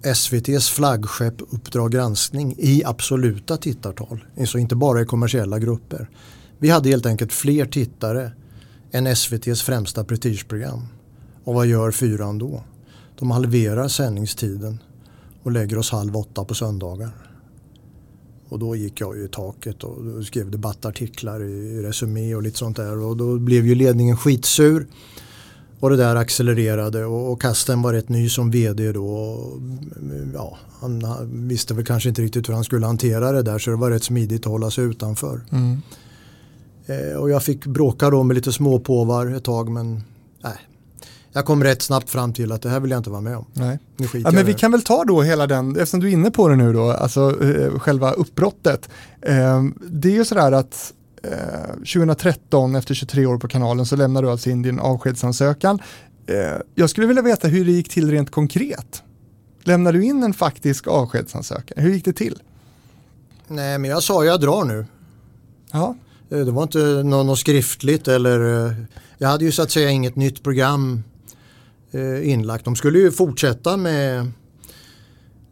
SVTs flaggskepp Uppdrag granskning i absoluta tittartal. Så inte bara i kommersiella grupper. Vi hade helt enkelt fler tittare än SVTs främsta prestigeprogram. Och vad gör fyran då? De halverar sändningstiden och lägger oss halv åtta på söndagar. Och då gick jag ju i taket och skrev debattartiklar i Resumé och lite sånt där. Och då blev ju ledningen skitsur. Och det där accelererade och, och Kasten var rätt ny som vd då. Och, ja, han, han visste väl kanske inte riktigt hur han skulle hantera det där så det var rätt smidigt att hålla sig utanför. Mm. Eh, och jag fick bråka då med lite småpåvar ett tag men nej. Jag kom rätt snabbt fram till att det här vill jag inte vara med om. Nej. Nu Ja, men vi det. kan väl ta då hela den, eftersom du är inne på det nu då, alltså eh, själva uppbrottet. Eh, det är ju sådär att eh, 2013, efter 23 år på kanalen, så lämnar du alltså in din avskedsansökan. Eh, jag skulle vilja veta hur det gick till rent konkret. Lämnar du in en faktisk avskedsansökan? Hur gick det till? Nej men jag sa jag drar nu. Ja, Eh, Det var inte nå- något skriftligt eller eh, jag hade ju så att säga inget nytt program eh, inlagt. De skulle ju fortsätta med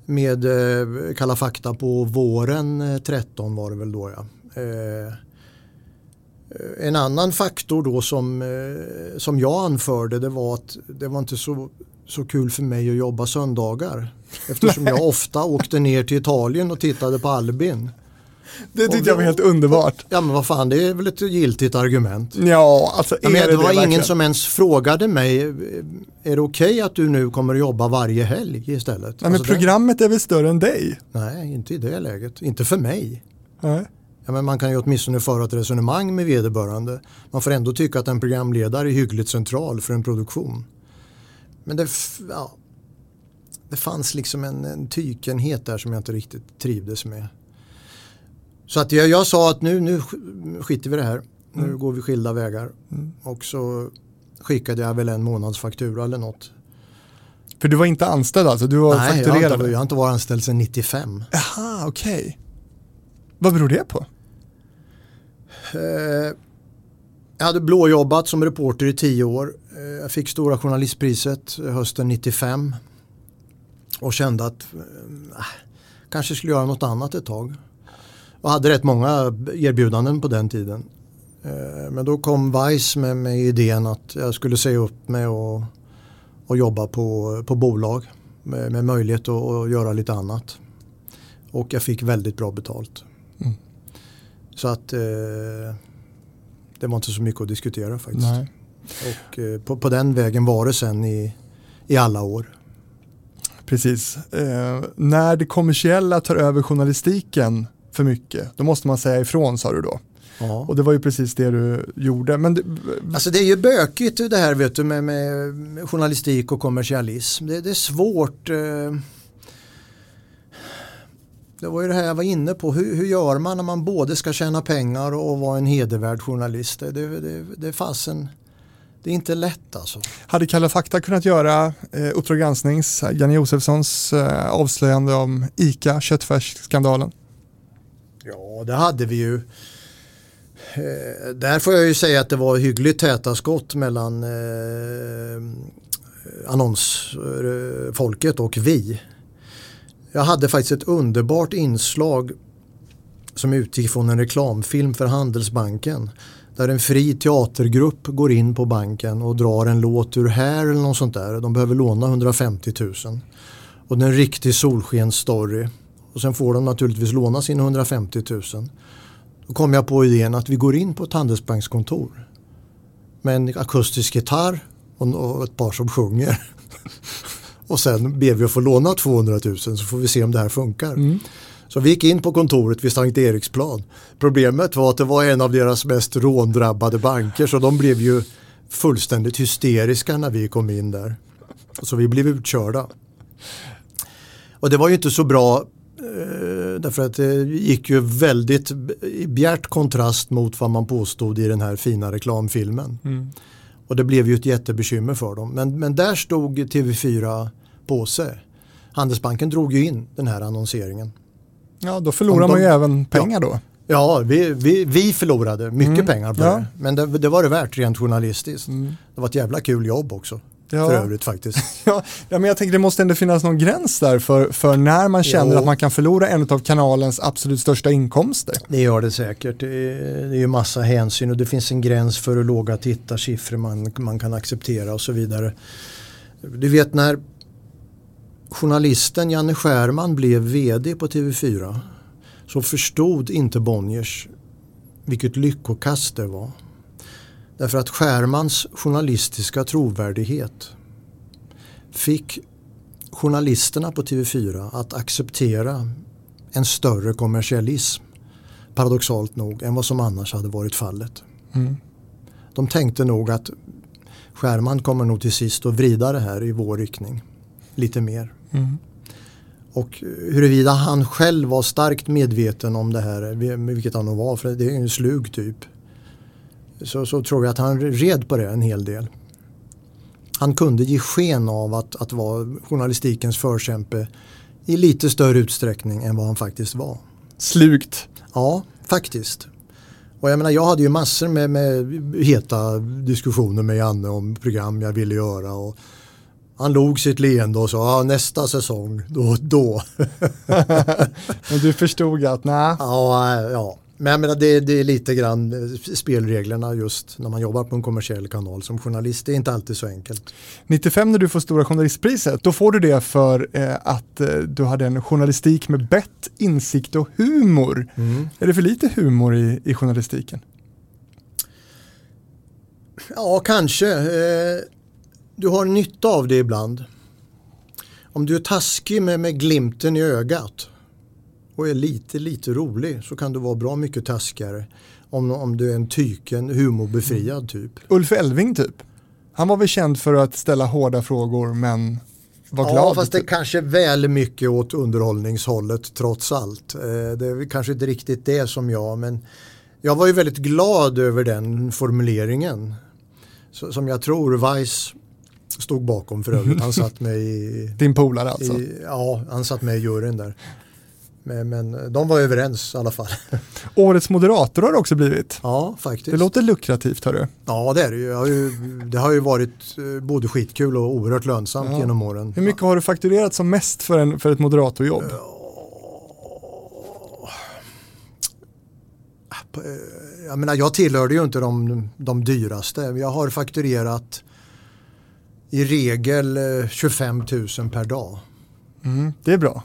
med eh, Kalla fakta på våren eh, 13 var det väl då ja. Eh, En annan faktor då som, eh, som jag anförde det var att det var inte så, så kul för mig att jobba söndagar. Eftersom jag ofta åkte ner till Italien och tittade på Albin. Det tyckte jag var helt underbart. Ja men vad fan det är väl ett giltigt argument. Ja, alltså Ja, men det det var ingen verkligen? som ens frågade mig, är det okej att du nu kommer att jobba varje helg istället? Nej, men Alltså, det- programmet är väl större än dig? Nej, inte i det läget. Inte för mig. Nej. Ja, men man kan ju åtminstone föra ett resonemang med vederbörande. Man får ändå tycka att en programledare är hyggligt central för en produktion. Men det, ja, det fanns liksom en, en tykenhet där som jag inte riktigt trivdes med. Så att jag, jag sa att nu, nu sk- skiter vi det här. Nu går vi skilda vägar. Och så skickade jag väl en månadsfaktura eller något. För du var inte anställd alltså, du var Nej, jag har, inte, jag har inte varit anställd sedan 95. Jaha, okej. Vad beror det på? Eh, jag hade blåjobbat som reporter i tio år. Eh, jag fick Stora Journalistpriset hösten 95. Och kände att eh, kanske skulle göra något annat ett tag. Och hade rätt många erbjudanden på den tiden. Eh, men då kom Vice med, med idén att jag skulle säga upp mig och, och jobba på, på bolag. Med, med möjlighet att, att göra lite annat. Och jag fick väldigt bra betalt. Så att eh, det var inte så mycket att diskutera faktiskt. Nej. Och eh, på, på den vägen var det sen i, i alla år. Precis. Eh, när det kommersiella tar över journalistiken för mycket, då måste man säga ifrån sa du då. Ja. Och det var ju precis det du gjorde. Men det, Alltså det är ju bökigt det här vet du med, med journalistik och kommersialism. Det, det är svårt. Eh, det var ju det här jag var inne på. Hur, hur gör man när man både ska tjäna pengar och vara en hedervärd journalist? Det, det, det, det är fasen. Det är inte lätt alltså. hade Kalla fakta kunnat göra eh, Uppdrag gransknings, Janne Josefssons eh, avslöjande om ICA köttfärsskandalen? Ja, det hade vi ju. Eh, där får jag ju säga att det var hyggligt täta skott mellan eh, annonsfolket och vi. Jag hade faktiskt ett underbart inslag som utgick från en reklamfilm för Handelsbanken. Där en fri teatergrupp går in på banken och drar en låt ur här eller något sånt där. De behöver låna 150 000. Och det är en riktig solskensstory. Och sen får de naturligtvis låna sina 150 000. Då kom jag på idén att vi går in på ett handelsbankskontor. Med en akustisk gitarr och ett par som sjunger. och sen ber vi att få låna 200 000 så får vi se om det här funkar. Så vi gick in på kontoret vid Sankt Eriksplan. Problemet var att det var en av deras mest råndrabbade banker så de blev ju fullständigt hysteriska när vi kom in där. Så vi blev utkörda. Och det var ju inte så bra därför att det gick ju väldigt i bjärt kontrast mot vad man påstod i den här fina reklamfilmen. Mm. Och det blev ju ett jättebekymmer för dem. Men, men där stod TV4 på sig. Handelsbanken drog ju in den här annonseringen. Ja, då förlorar Om de- man ju även pengar då. Ja, vi, vi, vi förlorade mycket Mm. pengar på Ja. det. Men det, det var det värt rent journalistiskt. Mm. Det var ett jävla kul jobb också. Ja. För övrigt faktiskt. Ja, men jag tänker det måste ändå finnas någon gräns där för, för när man känner Jo. att man kan förlora en av kanalens absolut största inkomster. Det gör det säkert. Det är, det är ju massa hänsyn och det finns en gräns för hur låga tittarsiffror man, man kan acceptera och så vidare. Du vet när journalisten Janne Skärman blev vd på TV4 så förstod inte Bonniers vilket lyckokast det var. Därför att Skärmans journalistiska trovärdighet fick journalisterna på TV4 att acceptera en större kommersialism paradoxalt nog än vad som annars hade varit fallet. Mm. De tänkte nog att Skärman kommer nog till sist att vrida det här i vår riktning lite mer. Mm. Och huruvida han själv var starkt medveten om det här, vilket han nog var, för det är en slug typ. Så, så tror jag att han red på det en hel del. Han kunde ge sken av att, att vara journalistikens förkämpe i lite större utsträckning än vad han faktiskt var. Slugt. Ja, faktiskt. Och jag menar, jag hade ju massor med, med heta diskussioner med Janne om program jag ville göra. Och han log sitt leende och sa ja, nästa säsong, då, då. Men du förstod att nej, ja, ja. Men jag menar, det, det är lite grann eh, spelreglerna just när man jobbar på en kommersiell kanal som journalist. Det är inte alltid så enkelt. 95 när du får Stora Journalistpriset, då får du det för eh, att eh, du hade en journalistik med bett, insikt och humor. Är det för lite humor i, i journalistiken? Ja, kanske. Eh, Du har nytta av det ibland. Om du är taskig med, med glimten i ögat och är lite, lite rolig så kan du vara bra mycket taskigare om, om du är en tyken, humorbefriad typ. Ulf Elving typ. Han var väl känd för att ställa hårda frågor men var glad. Ja, fast det typ. kanske är väl mycket åt underhållningshållet trots allt. Eh, Det är kanske inte riktigt det som jag, men jag var ju väldigt glad över den formuleringen. Som jag tror Weiss stod bakom för övrigt. Han satt med i, Din polare alltså. i, ja, han satt med i juryn där. Men, men de var överens i alla fall. Årets moderator har det också blivit. Ja, faktiskt. Det låter lukrativt hörru. Ja, det är det ju. Har ju. Det har ju varit eh, både skitkul och oerhört lönsamt Ja. genom åren. Hur mycket har du fakturerat som mest för, en, för ett moderatorjobb? Jag menar, jag tillhörde ju inte de, de dyraste. Jag har fakturerat i regel eh, 25 000 per dag. Mm, det är bra.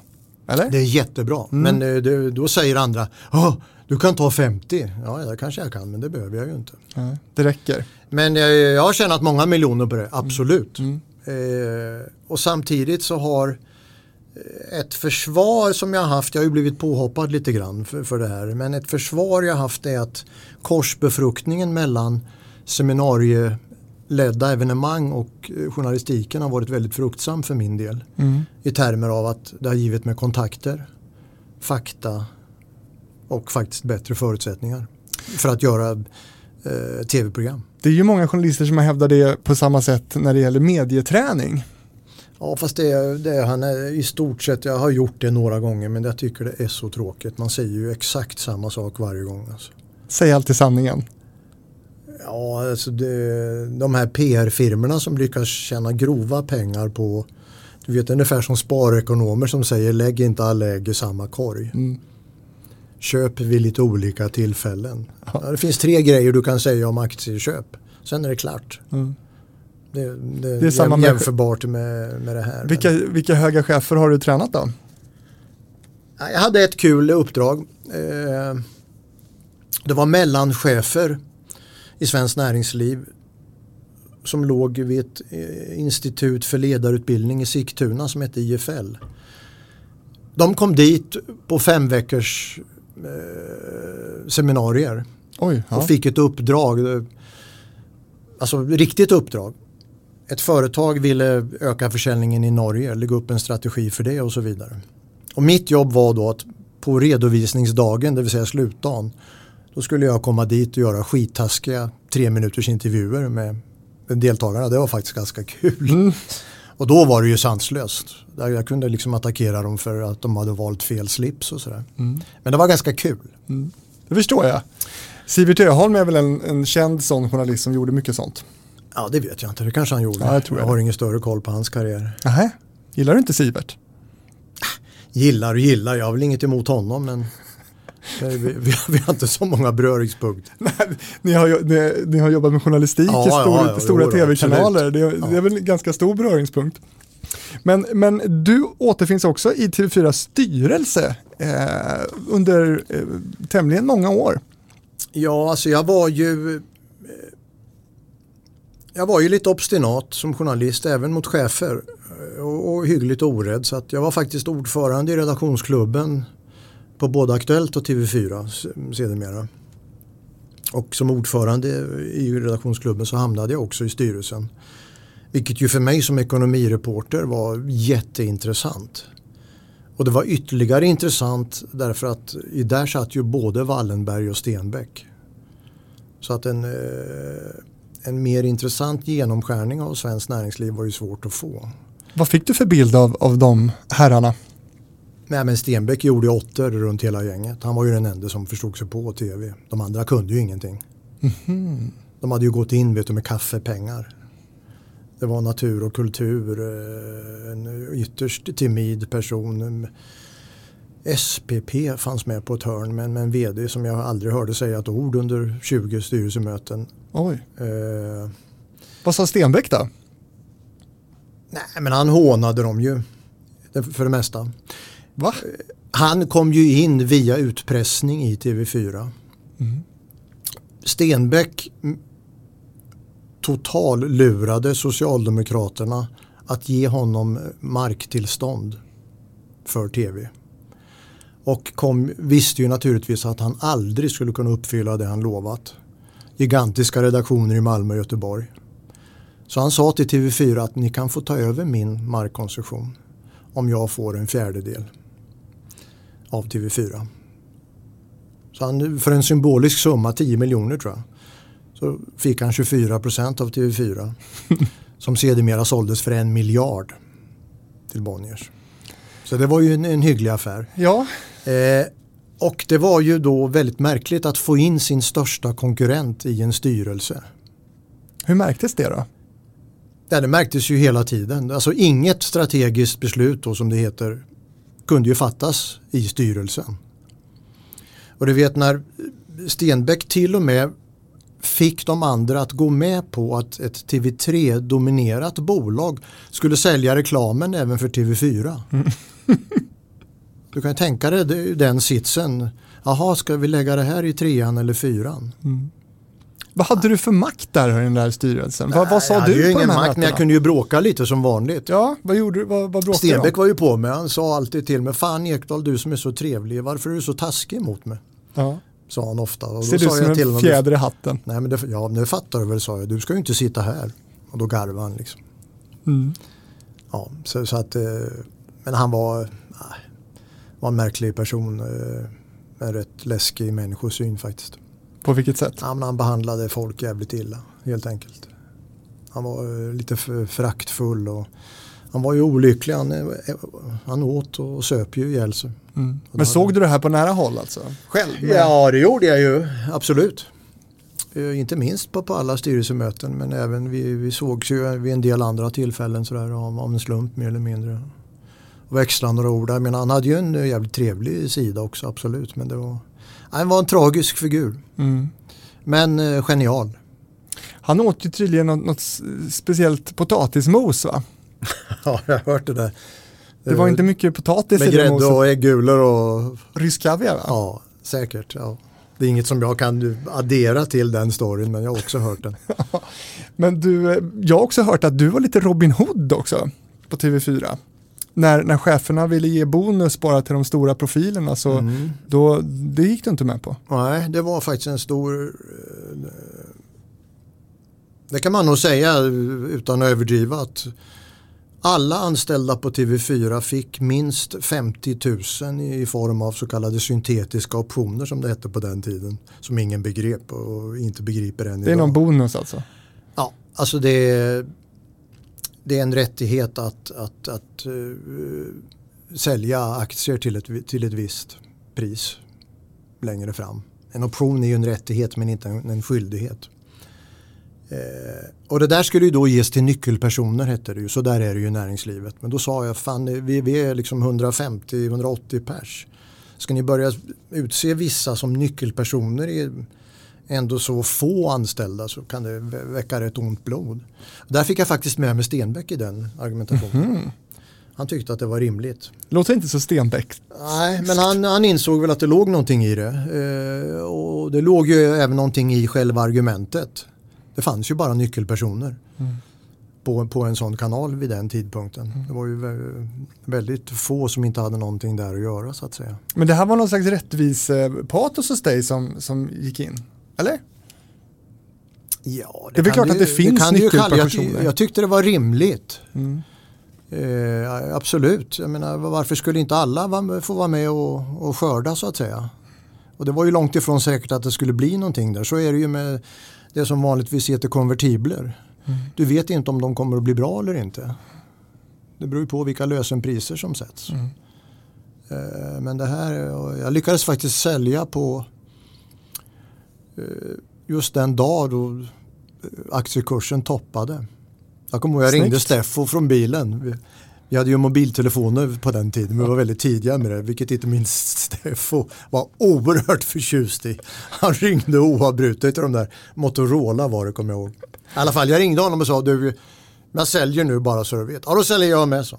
Eller? Det är jättebra. Mm. Men eh, det, då säger andra, "Åh, du kan ta 50. Ja, det kanske jag kan, men det behöver jag ju inte. Nej, det räcker. Men eh, jag har tjänat många miljoner på det, absolut. Mm. Eh, och samtidigt så har eh, ett försvar som jag har haft, jag har ju blivit påhoppad lite grann för, för det här, men ett försvar jag har haft är att korsbefruktningen mellan seminarieledda evenemang och eh, journalistiken har varit väldigt fruktsam för min del. Mm. I termer av att det har givit mig kontakter, fakta och faktiskt bättre förutsättningar för att göra eh, tv-program. Det är ju många journalister som hävdar det på samma sätt när det gäller medieträning. Ja fast det, det han är i stort sett, jag har gjort det några gånger men jag tycker det är så tråkigt. Man säger ju exakt samma sak varje gång. Alltså. Säg alltid sanningen. Ja, alltså det, de här PR-firmorna som lyckas tjäna grova pengar på, du vet ungefär som sparekonomer som säger lägg inte alla ägg i samma korg. Mm. Köp vid lite olika tillfällen. Ja, det finns tre grejer du kan säga om aktieköp. Sen är det klart. Mm. Det, det, Det är samma jämförbart med, med det här. Vilka, vilka höga chefer har du tränat då? Jag hade ett kul uppdrag. Eh, Det var mellanchefer i Svenskt Näringsliv som låg vid ett eh, institut för ledarutbildning i Sigtuna som hette IFL. De kom dit på fem veckors eh, seminarier Oj, ja. och fick ett uppdrag. eh, Alltså riktigt uppdrag. Ett företag ville öka försäljningen i Norge, lägga upp en strategi för det och så vidare. Och mitt jobb var då att på redovisningsdagen, det vill säga slutdagen, då skulle jag komma dit och göra skittaskiga tre minuters intervjuer med deltagarna. Det var faktiskt ganska kul. Mm. Och då var det ju sanslöst. Jag kunde liksom attackera dem för att de hade valt fel slips och sådär. Mm. Men det var ganska kul. Mm. Det förstår jag. Sivert Öholm är väl en, en känd sån journalist som gjorde mycket sånt? Ja det vet jag inte, det kanske han gjorde. Ja, jag, tror jag har ingen större koll på hans karriär. Nähä, gillar du inte Sivert? Gillar och gillar, jag har väl inget emot honom men vi, vi, vi, har inte så många beröringspunkter. ni, har, ni, ni, har jobbat med journalistik ja, i stor, ja, ja, stora tv-kanaler. Det, det, är väl en ganska stor beröringspunkt. Men, men du återfinns också i TV4 styrelse eh, under eh, tämligen många år. Ja, alltså jag var ju eh, jag var ju lite obstinat som journalist även mot chefer eh, och, och hyggligt orädd så att jag var faktiskt ordförande i redaktionsklubben på både Aktuellt och TV4 sedermera. Och som ordförande i redaktionsklubben så hamnade jag också i styrelsen. Vilket ju för mig som ekonomireporter var jätteintressant. Och det var ytterligare intressant därför att i där satt ju både Wallenberg och Stenbeck. Så att en, eh, en mer intressant genomskärning av svenskt näringsliv var ju svårt att få. Vad fick du för bild av, av de herrarna? Nej men Stenbeck gjorde åttor runt hela gänget. Han var ju den enda som förstod sig på tv. De andra kunde ju ingenting. Mm. De hade ju gått in vet du, med kaffepengar. Det var natur och kultur. Eh, en ytterst timid person. SPP fanns med på ett hörn men med en vd som jag aldrig hörde säga ett ord under 20 styrelsemöten. Oj. Eh, Vad sa Stenbeck då? Nej men han hånade dem ju. För det mesta. Va? Han kom ju in via utpressning i TV4. Mm. Stenbeck total lurade Socialdemokraterna att ge honom marktillstånd för tv. Och kom, visste ju naturligtvis att han aldrig skulle kunna uppfylla det han lovat. Gigantiska redaktioner i Malmö och Göteborg. Så han sa till TV4 att ni kan få ta över min markkoncession om jag får en fjärdedel av TV4. Så han, för en symbolisk summa, 10 miljoner tror jag, så fick han 24 procent av TV4. som sedermera såldes för en miljard till Bonniers. Så det var ju en, en hygglig affär. Ja. Eh, och det var ju då väldigt märkligt att få in sin största konkurrent i en styrelse. Hur märktes det då? Ja, det märktes ju hela tiden. Alltså inget strategiskt beslut då som det heter kunde ju fattas i styrelsen. Och du vet när Stenbeck till och med fick de andra att gå med på att ett TV3 dominerat bolag skulle sälja reklamen även för TV4. Mm. du kan tänka dig den sitsen. Jaha, ska vi lägga det här i trean eller fyran? Mm. Vad hade du för makt där i den där styrelsen? Nej, vad, vad sa jag du på ju ingen makt, mötena? men jag kunde ju bråka lite som vanligt. Ja, vad gjorde du? Vad, vad bråkade Stenbeck var ju på mig. Han sa alltid till mig, fan Ekdal du som är så trevlig, varför är du så taskig mot mig? Ja. Sa han ofta. Och Ser du som en honom, fjäder i hatten? Nej men det, ja, det fattar du väl sa jag, du ska ju inte sitta här. Och då garvade han liksom. Mm. Ja, så, så, att, eh, men han var, var en märklig person. Eh, en rätt läskig människosyn faktiskt. På vilket sätt? Ja, han behandlade folk jävligt illa helt enkelt. Han var eh, lite föraktfull och han var ju olycklig. Han, eh, han åt och söp ju ihjäl sig. Mm. Men såg du det här på nära håll alltså? Själv? Ja det gjorde jag ju, absolut. Eh, inte minst på, på alla styrelsemöten men även vi, vi sågs ju vid en del andra tillfällen sådär av, av en slump mer eller mindre. Och växla några ord. Jag menar, han hade ju en jävligt trevlig sida också absolut men det var han var en tragisk figur. Mm. Men eh, genial. Han åt ju tydligen något, något speciellt potatismos va? ja, jag har hört det där. Det var inte mycket potatis Med i moset. och äggulor och... Rysk kaviar va? Ja, säkert. Ja. Det är inget som jag kan addera till den storyn men jag har också hört den. men du, eh, jag har också hört att du var lite Robin Hood också på TV4 när, när cheferna ville ge bonus bara till de stora profilerna så mm. då, det gick du inte med på. Nej, det var faktiskt en stor eh, det kan man nog säga utan att överdriva att alla anställda på TV4 fick minst 50 000 i form av så kallade syntetiska optioner som det hette på den tiden. Som ingen begrep och inte begriper än idag. Det är någon bonus alltså? Ja, alltså det är, det är en rättighet att, att, att uh, sälja aktier till ett, till ett visst pris längre fram. En option är ju en rättighet men inte en, en skyldighet. Eh, och det där skulle ju då ges till nyckelpersoner hette det ju, så där är det ju i näringslivet. Men då sa jag, fan vi, vi är liksom 150-180 pers. Ska ni börja utse vissa som nyckelpersoner i ändå så få anställda så kan det väcka rätt ont blod. Där fick jag faktiskt med mig Stenbeck i den argumentationen. Mm -hmm. Han tyckte att det var rimligt. Låter inte så Stenbeck. Nej, men han, han insåg väl att det låg någonting i det. Eh, och det låg ju även någonting i själva argumentet. Det fanns ju bara nyckelpersoner mm. på, på en sån kanal vid den tidpunkten. Mm. Det var ju väldigt få som inte hade någonting där att göra så att säga. Men det här var någon slags rättvis eh, hos dig som, som gick in, eller? Ja, det, det är väl klart du, att det finns nyckelpersoner. Jag, jag, tyckte det var rimligt. Mm. Eh, absolut, jag menar, varför skulle inte alla få vara med och, och skörda så att säga. Och det var ju långt ifrån säkert att det skulle bli någonting där. Så är det ju med det som vanligtvis heter konvertibler. Mm. Du vet inte om de kommer att bli bra eller inte. Det beror ju på vilka lösenpriser som sätts. Mm. Eh, men det här, jag lyckades faktiskt sälja på just den dag då aktiekursen toppade. Jag kommer ihåg jag ringde Steffo från bilen. Vi hade ju mobiltelefoner på den tiden, vi var väldigt tidiga med det, vilket inte minst Steffo var oerhört förtjust i. Han ringde oavbrutet till de där, Motorola var det kommer jag ihåg. I alla fall, jag ringde honom och sa, du, jag säljer nu bara så du vet. Ja, då säljer jag med, så.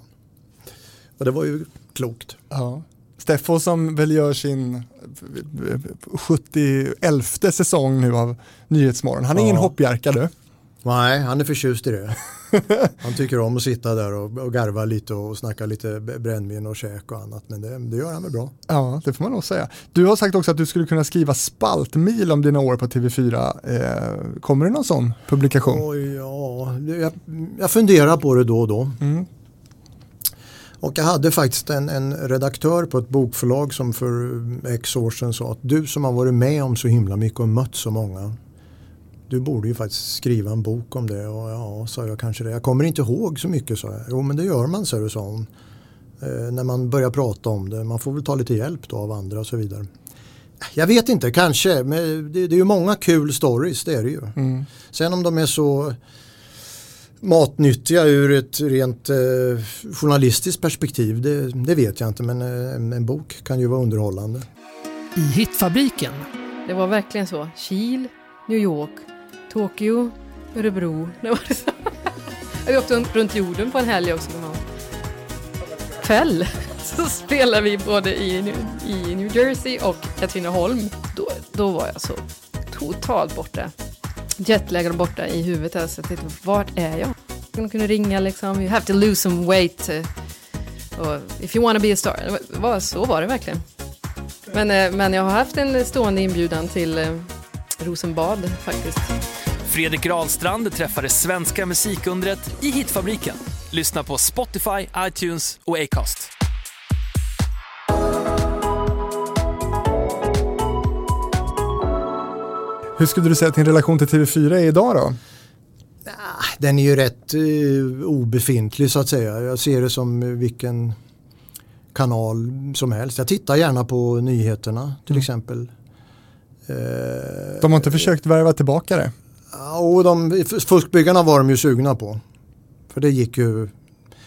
Och det var ju klokt. Ja. Steffo som väl gör sin 71 säsong nu av Nyhetsmorgon. Han är ja. ingen hoppjerka du. Nej, han är förtjust i det. Han tycker om att sitta där och, och garva lite och snacka lite brännvin och käk och annat. Men det, det, gör han väl bra. Ja, det får man nog säga. Du har sagt också att du skulle kunna skriva spaltmil om dina år på TV4. Eh, kommer det någon sån publikation? Oh, ja, jag, jag funderar på det då och då. Mm. Och jag hade faktiskt en, en, redaktör på ett bokförlag som för x år sedan sa att du som har varit med om så himla mycket och mött så många du borde ju faktiskt skriva en bok om det. Och ja, sa jag kanske det. Jag kommer inte ihåg så mycket, sa jag. Jo, men det gör man, sa du, sa hon. Eh, när man börjar prata om det. Man får väl ta lite hjälp då av andra och så vidare. Jag vet inte, kanske. Men det, det är ju många kul stories, det är det ju. Mm. Sen om de är så matnyttiga ur ett rent eh, journalistiskt perspektiv, det, det, vet jag inte. Men eh, en bok kan ju vara underhållande. I Hitfabriken. Det var verkligen så. Kil, New York, Tokyo, Örebro. Det var det så. Vi åkte runt jorden på en helg också. Kväll så spelade vi både i, i New Jersey och Katrineholm. Då, då var jag så totalt borta. Jetlaggad borta i huvudet. Alltså, jag tänkte, vart är jag? De kunde ringa liksom. You have to lose some weight. Eh, och if you wanna be a star. Var, så var det verkligen. Men, eh, men jag har haft en stående inbjudan till eh, Rosenbad faktiskt. Fredrik Rahlstrand träffade svenska musikundret i Hitfabriken. Lyssna på Spotify, iTunes och Acast. Hur skulle du säga att din relation till TV4 är idag då? Den är ju rätt uh, obefintlig så att säga. Jag ser det som vilken kanal som helst. Jag tittar gärna på nyheterna till mm. exempel. De har inte försökt värva tillbaka det? Och de, fuskbyggarna var de ju sugna på. För det gick ju,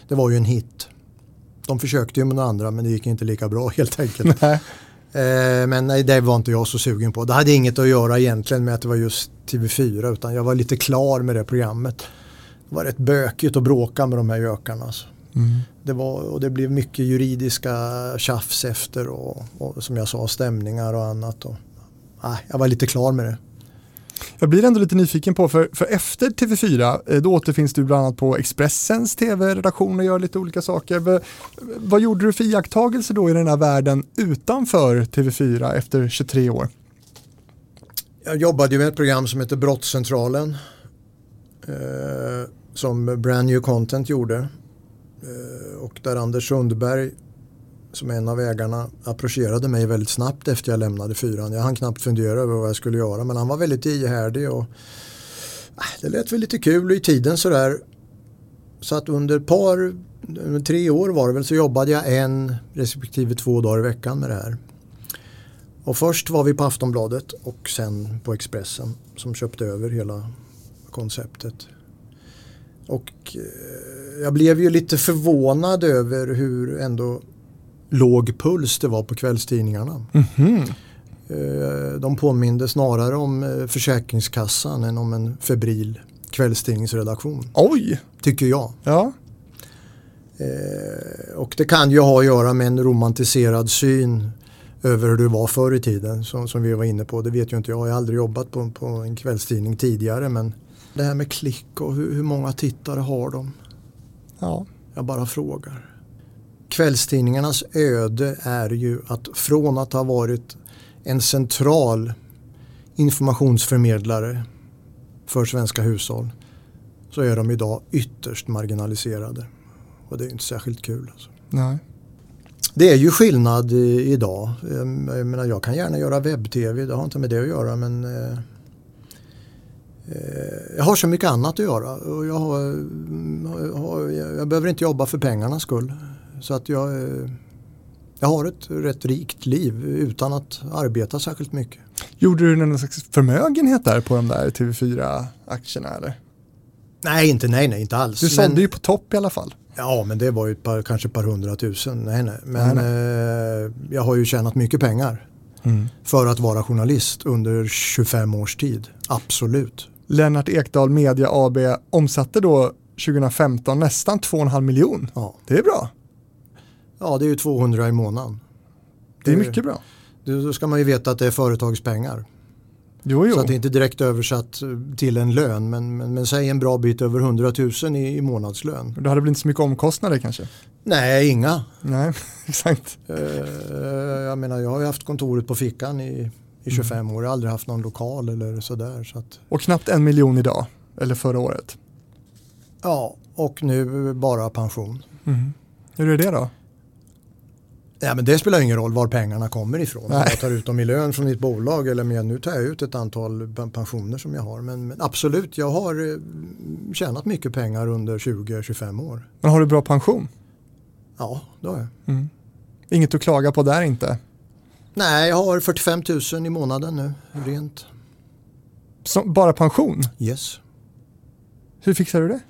det var ju en hit. De försökte ju med några andra men det gick inte lika bra helt enkelt. Nej. Eh, men nej, det var inte jag så sugen på. Det hade inget att göra egentligen med att det var just TV4 utan jag var lite klar med det programmet. Det var rätt bökigt att bråka med de här gökarna. Alltså. Mm. Det, var, och det blev mycket juridiska tjafs efter och, och som jag sa stämningar och annat. Och, ah, jag var lite klar med det. Jag blir ändå lite nyfiken på, för, för efter TV4, eh, då återfinns du bland annat på Expressens tv-redaktion och gör lite olika saker. Vad gjorde du för iakttagelser då i den här världen utanför TV4 efter 23 år? Jag jobbade ju med ett program som heter Brottscentralen eh, som Brand New Content gjorde. Eh, och där Anders Sundberg som en av ägarna approcherade mig väldigt snabbt efter jag lämnade fyran. Jag hann knappt fundera över vad jag skulle göra men han var väldigt ihärdig och äh, det lät väl lite kul i tiden sådär. Så att under ett par, under tre år var det väl så jobbade jag en respektive två dagar i veckan med det här. Och först var vi på Aftonbladet och sen på Expressen som köpte över hela konceptet. Och eh, jag blev ju lite förvånad över hur ändå låg puls det var på kvällstidningarna. Mhm. Eh, De påminde snarare om eh, Försäkringskassan än om en febril kvällstidningsredaktion, Oj, tycker jag. ja. Eh, Och det kan ju ha att göra med en romantiserad syn över hur det var förr i tiden som, som vi var inne på. Det vet ju inte jag, jag har aldrig jobbat på, på en kvällstidning tidigare men det här med klick och hur, hur många tittare har de? ja. Jag bara frågar. Kvällstidningarnas öde är ju att från att ha varit en central informationsförmedlare för svenska hushåll så är de idag ytterst marginaliserade. Och det är inte särskilt kul. Alltså. Nej. Det är ju skillnad i, idag. Ehm, Jag, menar, jag kan gärna göra webb-tv, det har inte med det att göra men eh, eh, jag har så mycket annat att göra och jag, har, mm, har, jag behöver inte jobba för pengarnas skull. Så att jag, eh, jag har ett rätt rikt liv utan att arbeta särskilt mycket. Gjorde du någon slags förmögenhet där på de där TV4-aktierna eller? Nej, inte, nej, nej, inte alls. Du sålde Men- ju på topp i alla fall. Ja, men det var ju ett par, kanske ett par hundratusen. Nej, nej. Men Nej, Eh, jag har ju tjänat mycket pengar för att vara journalist under 25 års tid. Absolut. Lennart Ekdal Media AB omsatte då 2015 nästan 2,5 miljon. Ja. Det är bra. Ja, det är ju 200 i månaden. Det är Det- mycket bra. Då då ska man ju veta att det är företagspengar. Jo, jo. Så att det inte är direkt översatt eh, till en lön. Men, men, men säg en bra bit över 100 000 i, i månadslön. Det hade väl inte så mycket omkostnader kanske? Nej, inga. Nej, exakt. Eh, jag menar, jag har ju haft kontoret på fickan i, i 25 år. Jag har aldrig haft någon lokal eller sådär. Så att, Och knappt en miljon idag, eller förra året. ja, och nu bara pension. Hur är det då? Ja, men det spelar ingen roll var pengarna kommer ifrån. Om Nej. jag tar ut dem i lön från mitt bolag eller men nu tar jag ut ett antal pen- pensioner som jag har. Men, men absolut, jag har eh, tjänat mycket pengar under 20-25 år. Men har du bra pension? Ja, det har jag. Inget att klaga på där inte. Nej, jag har 45 000 i månaden nu, rent. Som, bara pension? Yes. Hur fixar du det?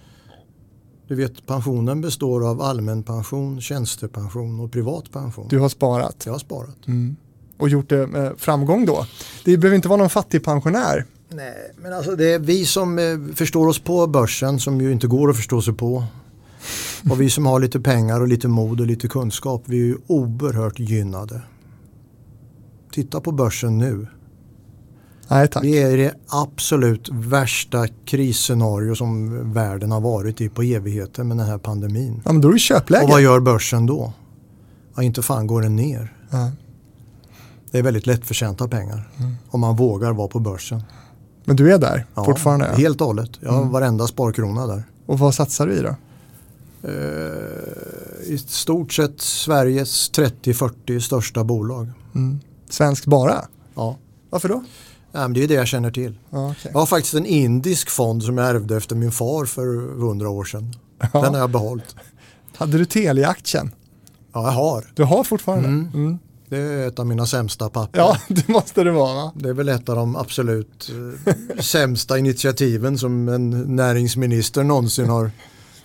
Du vet, pensionen består av allmän pension, tjänstepension och privat pension. Du har sparat Jag har sparat. och gjort det med framgång då. Det behöver inte vara någon fattigpensionär. Nej, men alltså det är vi som eh, förstår oss på börsen som ju inte går att förstå sig på. Och vi som har lite pengar och lite mod och lite kunskap, vi är ju oerhört gynnade. Titta på börsen nu. Nej tack. Vi är i det absolut värsta krisscenario som världen har varit i på evigheter med den här pandemin. Ja, men då är det köpläge. Och vad gör börsen då? Ja, inte fan går den ner. Ja. Det är väldigt lättförtjänta pengar. Om man vågar vara på börsen. Men du är där Ja, fortfarande? Ja. Helt och hållet. Jag har varenda sparkrona där. Och vad satsar du i då? Eh, I stort sett Sveriges 30-40 största bolag. Svenskt bara? Ja. Varför då? Ja, men det är det jag känner till. Ja, okej. Jag har faktiskt en indisk fond som jag ärvde efter min far för 100 år sedan. Den har jag behållit. Hade du Telia-aktien? Ja, jag har. Du har fortfarande? Mm. Det är ett av mina sämsta papper. Ja, det måste det vara va? Det är väl ett av de absolut eh, sämsta initiativen som en näringsminister någonsin har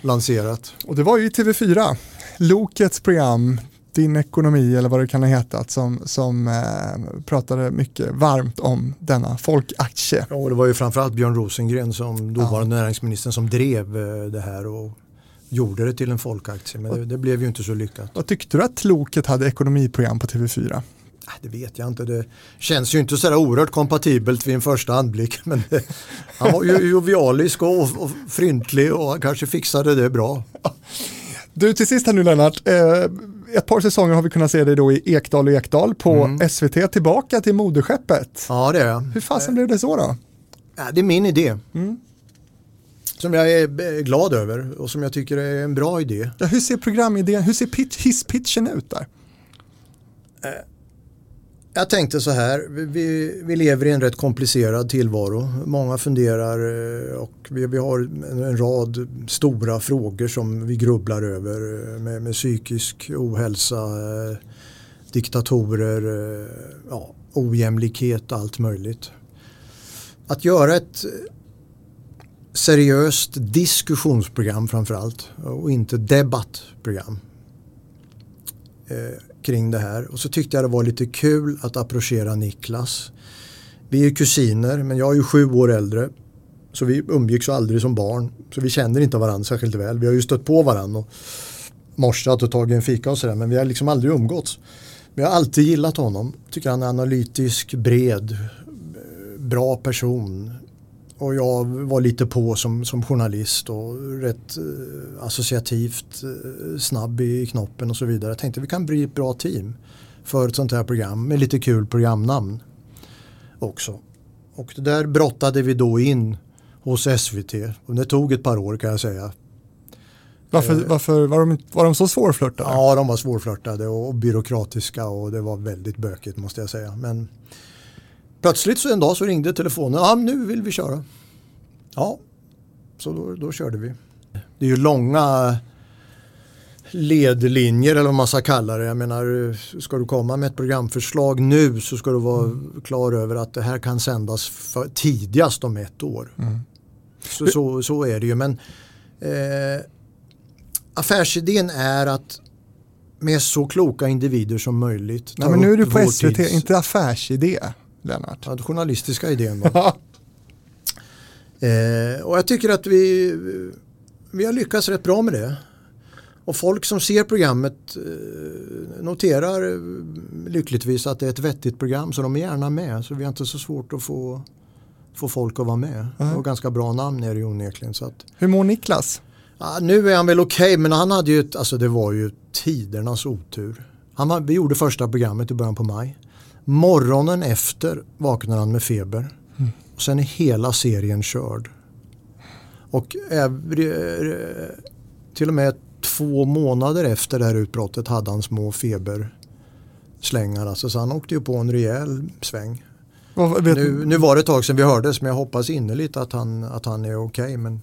lanserat. Och det var ju i TV4, Lokets program, Din ekonomi eller vad det kan ha hetat, som, som eh, pratade mycket varmt om denna folkaktie. Ja, och det var ju framförallt Björn Rosengren som dåvarande näringsministern som drev eh, det här och gjorde det till en folkaktie. Men det, det blev ju inte så lyckat. Vad tyckte du att Loket hade ekonomiprogram på TV4? Nej, Det vet jag inte. Det känns ju inte sådär oerhört kompatibelt vid en första anblick. Men det, han var ju jovialisk och, och fryntlig och han kanske fixade det bra. Du, till sist här nu Lennart, eh, ett par säsonger har vi kunnat se dig då i Ekdal och Ekdal på SVT, tillbaka till moderskeppet. Ja, det är jag. Hur fasen blev det så då? Ja, det är min idé. som jag är glad över och som jag tycker är en bra idé. Ja, hur ser programidén, hur ser pitch, hisspitchen ut där? Jag tänkte så här, vi, vi lever i en rätt komplicerad tillvaro. Många funderar eh, och vi, vi har en, rad stora frågor som vi grubblar över eh, med, med psykisk ohälsa, eh, diktatorer, eh, ja, ojämlikhet och allt möjligt. Att göra ett eh, seriöst diskussionsprogram framförallt och inte debattprogram eh, kring det här. Och så tyckte jag det var lite kul att approchera Niklas. Vi är kusiner men jag är ju sju år äldre. Så vi umgicks aldrig som barn. Så vi känner inte varandra särskilt väl. Vi har ju stött på varandra och morsat och tagit en fika och sådär. Men vi har liksom aldrig umgåtts. Men jag har alltid gillat honom. Tycker han är analytisk, bred, bra person. Och jag var lite på som, som journalist och rätt eh, associativt eh, snabb i knoppen och så vidare. Jag tänkte vi kan bli ett bra team för ett sånt här program med lite kul programnamn också. Och det där brottade vi då in hos SVT och det tog ett par år kan jag säga. Varför, varför var, de, var de så svårflörtade? Ja, de var svårflörtade och byråkratiska och det var väldigt bökigt måste jag säga. Men plötsligt så en dag så ringde telefonen. Ja, nu vill vi köra. Ja, så då, då körde vi. Det är ju långa ledlinjer eller vad man ska kalla det. Jag menar, ska du komma med ett programförslag nu så ska du vara klar över att det här kan sändas för, tidigast om ett år. Så, så, så är det ju. Men eh, affärsidén är att med så kloka individer som möjligt. Nej, men nu är du på SVT, tids- inte affärsidé, Lennart. Ja, den journalistiska idén. Ja. Eh, och jag tycker att vi, vi har lyckats rätt bra med det. Och folk som ser programmet eh, noterar eh, lyckligtvis att det är ett vettigt program så de är gärna med. Så vi har inte så svårt att få, få folk att vara med. Och ganska bra namn är det onekligen. Så att, Hur mår Niklas? ja, nu är han väl okej men han hade ju, ett, alltså det var ju tidernas otur. Han var, vi gjorde första programmet i början på maj. Morgonen efter vaknar han med feber. Och sen är hela serien körd. Och till och med två månader efter det här utbrottet hade han små feberslängar. Alltså, så han åkte ju på en rejäl sväng. Nu, nu var det ett tag sedan vi hördes men jag hoppas innerligt att han, att han är okej. men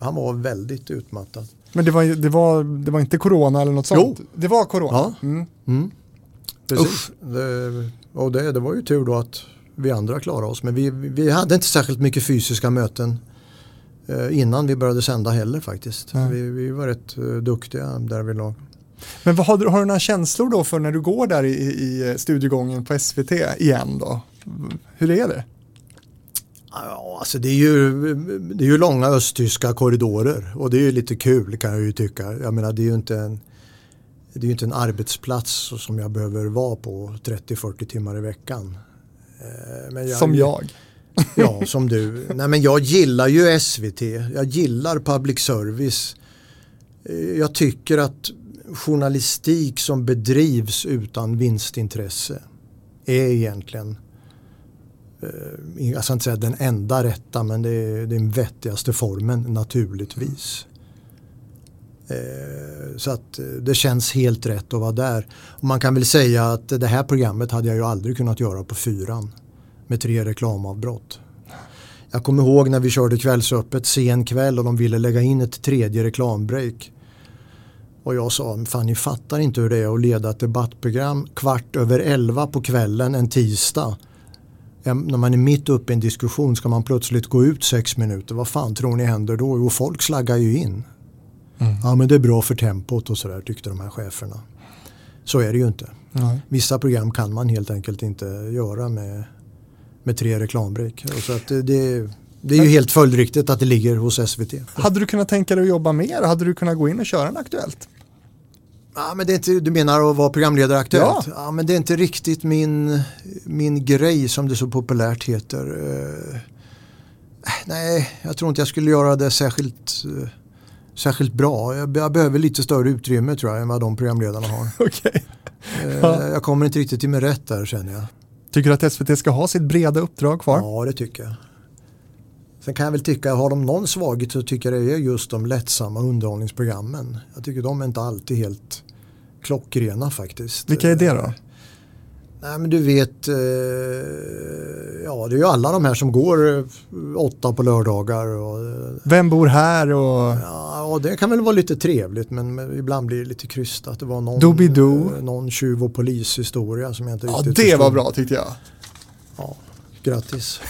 han var väldigt utmattad. Men det var, det, var, det var inte corona eller något sånt? Jo. Det var corona? Ja. Mm. Mm. Precis. Det, och det, det var ju tur då att vi andra klarade oss. Men vi, vi hade inte särskilt mycket fysiska möten eh, innan vi började sända heller faktiskt. Vi, vi var rätt eh, duktiga där vi låg. Men vad, har, du, har du några känslor då för när du går där i, i studiegången på SVT igen då? Hur är det? Ja, alltså det, är ju, det är ju långa östtyska korridorer och det är ju lite kul kan jag ju tycka. Jag menar det är ju inte en, det är ju inte en arbetsplats som jag behöver vara på 30-40 timmar i veckan. Eh, Men Som jag. Ja, som du. Nej, men jag gillar ju SVT. Jag gillar public service. Eh, Jag tycker att journalistik som bedrivs utan vinstintresse är egentligen eh, jag ska inte säga den enda rätta men det är den vettigaste formen naturligtvis. Eh, så att eh, det känns helt rätt att vara där. Och man kan väl säga att det här programmet hade jag ju aldrig kunnat göra på fyran med tre reklamavbrott. Jag kommer ihåg när vi körde kvällsöppet sen kväll och de ville lägga in ett tredje reklambreak. Och jag sa, fan ni fattar inte hur det är att leda ett debattprogram kvart över elva på kvällen en tisdag. När man är mitt uppe i en diskussion ska man plötsligt gå ut sex minuter. Vad fan tror ni händer då? Jo, folk slaggar ju in. Ja, men det är bra för tempot och sådär tyckte de här cheferna. Så är det ju inte. Nej. Vissa program kan man helt enkelt inte göra med, med tre reklambreak. Och Så att det, det, det är ju helt följdriktigt att det ligger hos SVT. Hade du kunnat tänka dig att jobba mer? Hade du kunnat gå in och köra en Aktuellt? Ja, men det är inte, du menar att vara programledare aktuellt? Ja. men det är inte riktigt min, min grej som det så populärt heter. Eh, nej, jag tror inte jag skulle göra det särskilt, eh, särskilt bra. Jag, jag behöver lite större utrymme tror jag än vad de programledarna har. Okej. Eh, Ja. Jag kommer inte riktigt till min rätt där känner jag. Tycker du att SVT ska ha sitt breda uppdrag kvar? Ja, det tycker jag. Sen kan jag väl tycka, har de någon svaghet så tycker jag det är just de lättsamma underhållningsprogrammen. Jag tycker de är inte alltid helt klockrena faktiskt. Vilka är det då? Nej men du vet, eh, ja det är ju alla de här som går eh, åtta på lördagar. Och, eh, Vem bor här och ja, och det kan väl vara lite trevligt men, ibland blir det lite krystat. Det var någon, Doobidoo. eh, någon tjuv och polishistoria som jag inte Ja, riktigt det var förstod. bra tyckte jag. Ja, grattis.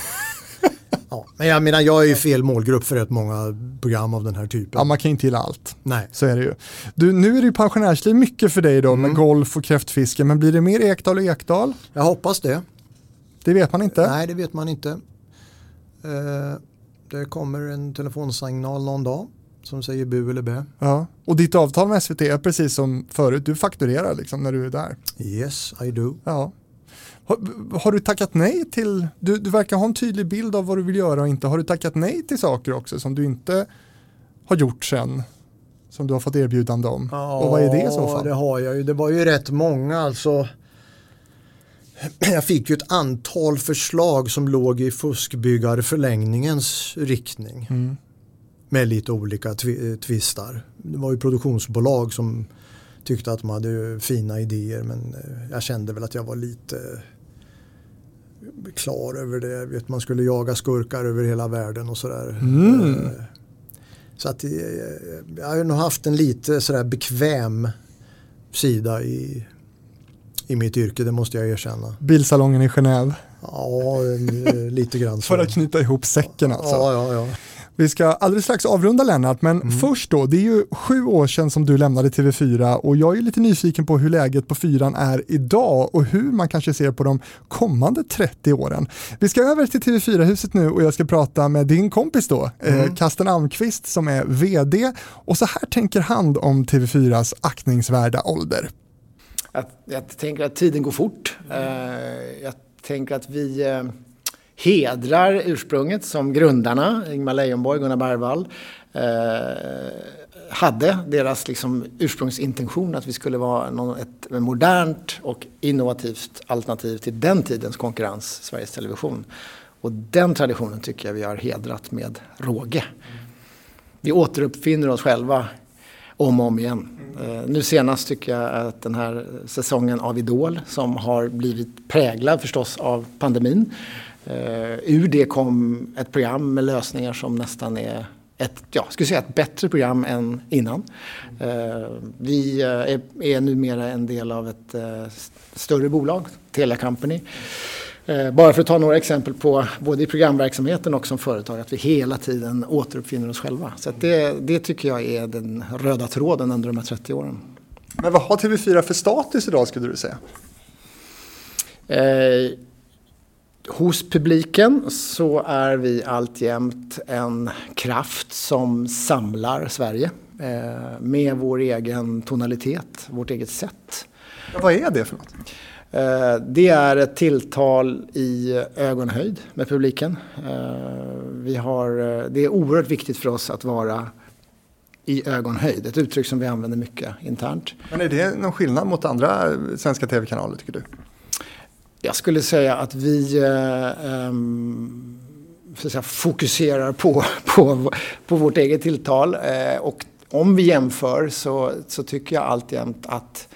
Ja, men jag menar jag är ju fel målgrupp för rätt många program av den här typen. Ja, man kan inte gilla allt. Nej. Så är det ju. Du, nu är det ju pensionärsliv mycket för dig då med golf och kräftfiske, men blir det mer Ekdal och Ekdal? Jag hoppas det. Det vet man inte. Nej, det vet man inte. Eh, det kommer en telefonsignal någon dag som säger bu eller bä. Ja. Och ditt avtal med SVT är precis som förut, du fakturerar liksom när du är där. Yes, I do. Ja. Har, har du tackat nej till, du, du verkar ha en tydlig bild av vad du vill göra och inte, har du tackat nej till saker också som du inte har gjort sen? Som du har fått erbjudande om? och vad är det i så Ja, fall? det har jag ju. Det var ju rätt många alltså. Jag fick ju ett antal förslag som låg i fuskbyggarförlängningens riktning. Mm. Med lite olika eh, twistar. Det var ju produktionsbolag som tyckte att de hade fina idéer men eh, jag kände väl att jag var lite klar över det. Vet, man skulle jaga skurkar över hela världen och sådär. Mm. Eh, Så att eh, jag har nog haft en lite sådär bekväm sida i, i mitt yrke, det måste jag erkänna. Bilsalongen i Genève. Ja, eh, lite grann så. För att knyta ihop säcken alltså. Ja, ja, ja. Vi ska alldeles strax avrunda Lennart, men Mm. först då, det är ju sju år sedan som du lämnade TV4 och jag är lite nyfiken på hur läget på fyran är idag och hur man kanske ser på de kommande 30 åren. Vi ska över till TV4-huset nu och jag ska prata med din kompis då, Mm. eh, Kasten Almqvist som är VD och så här tänker han om TV4s aktningsvärda ålder. Jag, jag tänker att tiden går fort. Eh, jag tänker att vi eh, hedrar ursprunget som grundarna, Ingmar Leijonborg, och Gunnar Bergvall, eh, hade deras liksom, ursprungsintention att vi skulle vara någon, ett modernt och innovativt alternativ till den tidens konkurrens, Sveriges Television. Och den traditionen tycker jag vi har hedrat med råge. Vi återuppfinner oss själva om och om igen. Eh, nu senast tycker jag att den här säsongen av Idol som har blivit präglad förstås av pandemin. Eh, ur det kom ett program med lösningar som nästan är ett, ja, skulle säga ett bättre program än innan. Eh, vi eh, är, är numera en del av ett eh, större bolag, Telia Company. Eh, Bara för att ta några exempel på både i programverksamheten och som företag att vi hela tiden återuppfinner oss själva. Så det, det tycker jag är den röda tråden under de här 30 åren. Men vad har TV4 för status idag skulle du säga? Hos publiken så är vi alltjämt en kraft som samlar Sverige eh, med vår egen tonalitet, vårt eget sätt. Vad är det för något? Eh, Det är ett tilltal i ögonhöjd med publiken. Eh, Vi har, det är oerhört viktigt för oss att vara i ögonhöjd, ett uttryck som vi använder mycket internt. Men är det någon skillnad mot andra svenska tv-kanaler tycker du? Jag skulle säga att vi eh, eh, så att säga, fokuserar på, på, på vårt eget tilltal. Eh, och om vi jämför så, så tycker jag alltjämt att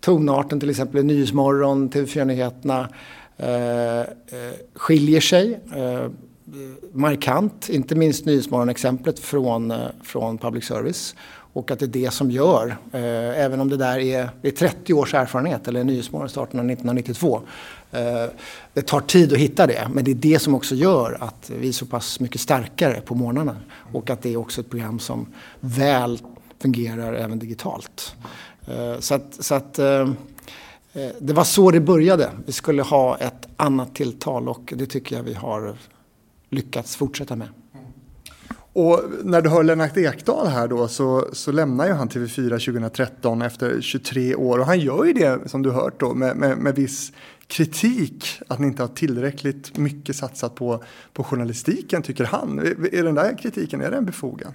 tonarten till exempel i Nyhetsmorgon, TV4-nyheterna eh, eh, skiljer sig eh, markant. Inte minst Nyhetsmorgon-exemplet från, eh, från public service. Och att det är det som gör, eh, även om det där är, det är 30 års erfarenhet, eller Nyhetsmorgon startade 1992. Eh, det tar tid att hitta det, men det är det som också gör att vi är så pass mycket starkare på morgnarna. Och att det är också ett program som väl fungerar även digitalt. Eh, så att, så att eh, det var så det började. Vi skulle ha ett annat tilltal och det tycker jag vi har lyckats fortsätta med. Och när du hör Lennart Ekdal här då så, så lämnar ju han TV4 2013 efter 23 år och han gör ju det som du hört då med, med, med viss kritik att ni inte har tillräckligt mycket satsat på, på journalistiken tycker han. Är, är den där kritiken, är den befogad?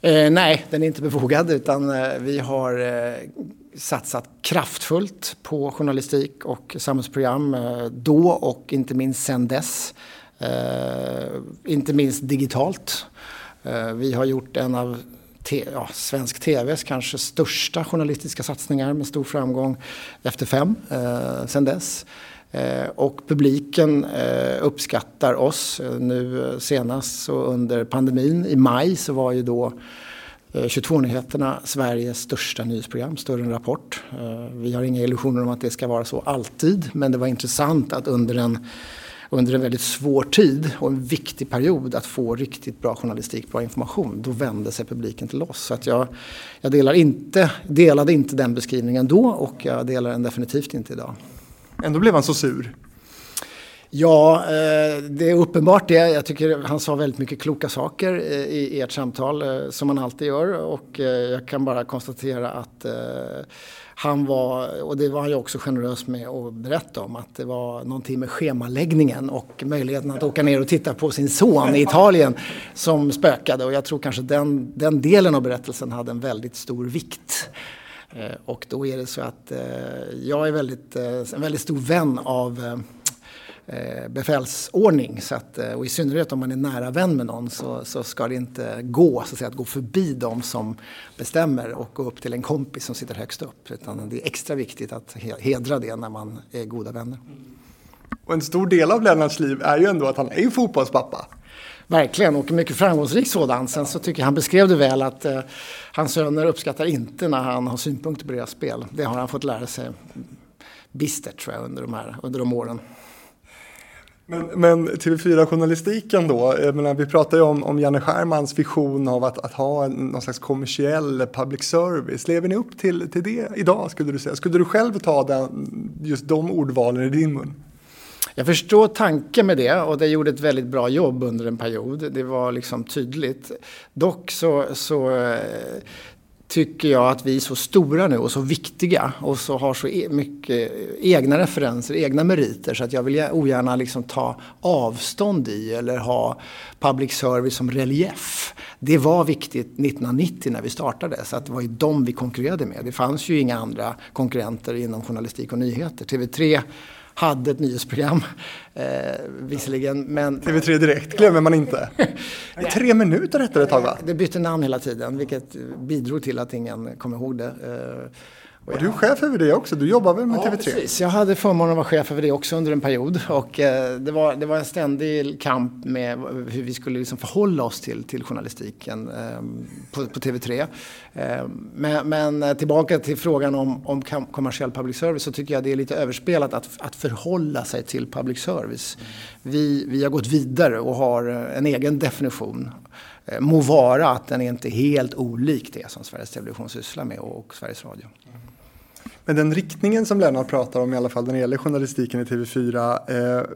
Eh, nej, den är inte befogad utan eh, vi har eh, satsat kraftfullt på journalistik och samhällsprogram eh, då och inte minst sen dess. Eh, inte minst digitalt. Eh, vi har gjort en av te, ja, svensk TVs kanske största journalistiska satsningar med stor framgång efter fem eh, sen dess. Eh, och publiken eh, uppskattar oss. Eh, nu eh, senast så under pandemin i maj så var ju då eh, 22-nyheterna Sveriges största nyhetsprogram, större än Rapport. Vi har inga illusioner om att det ska vara så alltid men det var intressant att under en under en väldigt svår tid och en viktig period att få riktigt bra journalistik, bra information. Då vände sig publiken till oss. Så att jag, jag delar inte, delade inte den beskrivningen då och jag delar den definitivt inte idag. Ändå blev han så sur. Ja, eh, det är uppenbart det. Jag tycker han sa väldigt mycket kloka saker i ert samtal eh, som han alltid gör och eh, jag kan bara konstatera att han var, och det var han ju också generös med att berätta om, att det var någonting med schemaläggningen och möjligheten att åka ner och titta på sin son i Italien som spökade. Och jag tror kanske den, den delen av berättelsen hade en väldigt stor vikt. Eh, och då är det så att eh, jag är väldigt, eh, en väldigt stor vän av befälsordning. Så att, eh, och i synnerhet om man är nära vän med någon så, så ska det inte gå så att, säga, att gå förbi dem som bestämmer och gå upp till en kompis som sitter högst upp. Utan det är extra viktigt att hedra det när man är goda vänner. Och en stor del av Lennarts liv är ju ändå att han är fotbollspappa. Verkligen, och mycket framgångsrik sådan. Sen så tycker jag han beskrev det väl att eh, hans söner uppskattar inte när han har synpunkter på deras spel. Det har han fått lära sig bistert tror jag under de, här, under de åren. Men, men TV4-journalistiken då, eh, menar, vi pratar ju om, om Janne Schermans vision av att, att ha en, någon slags kommersiell public service. Lever ni upp till, till det idag skulle du säga? Skulle du själv ta den, just de ordvalen i din mun? Jag förstår tanken med det och det gjorde ett väldigt bra jobb under en period. Det var liksom tydligt. Dock så, så eh, tycker jag att vi är så stora nu och så viktiga och så har så e mycket egna referenser, egna meriter så att jag vill ogärna liksom ta avstånd i eller ha public service som relief. Det var viktigt 1990 när vi startade så att det var ju dem vi konkurrerade med. Det fanns ju inga andra konkurrenter inom journalistik och nyheter. TV3 hade ett nyhetsprogram. Eh, visserligen, men... TV3 Direkt glömmer man inte. Tre minuter hette det ett tag va? Det bytte namn hela tiden vilket bidrog till att ingen kom ihåg det. Eh, och du är chef över det också, du jobbar väl med ja, TV3? Precis. Jag hade förmånen att vara chef över det också under en period. Och eh, det, var, det var en ständig kamp med hur vi skulle liksom förhålla oss till, till journalistiken eh, på, på, TV3. Eh, men, men, tillbaka till frågan om, om kommersiell public service så tycker jag det är lite överspelat att, att förhålla sig till public service. Vi, vi har gått vidare och har en egen definition eh, Må vara att den är inte helt olik det som Sveriges Television sysslar med och Sveriges Radio. Men den riktningen som Lennart pratar om i alla fall när det gäller journalistiken i TV4 eh,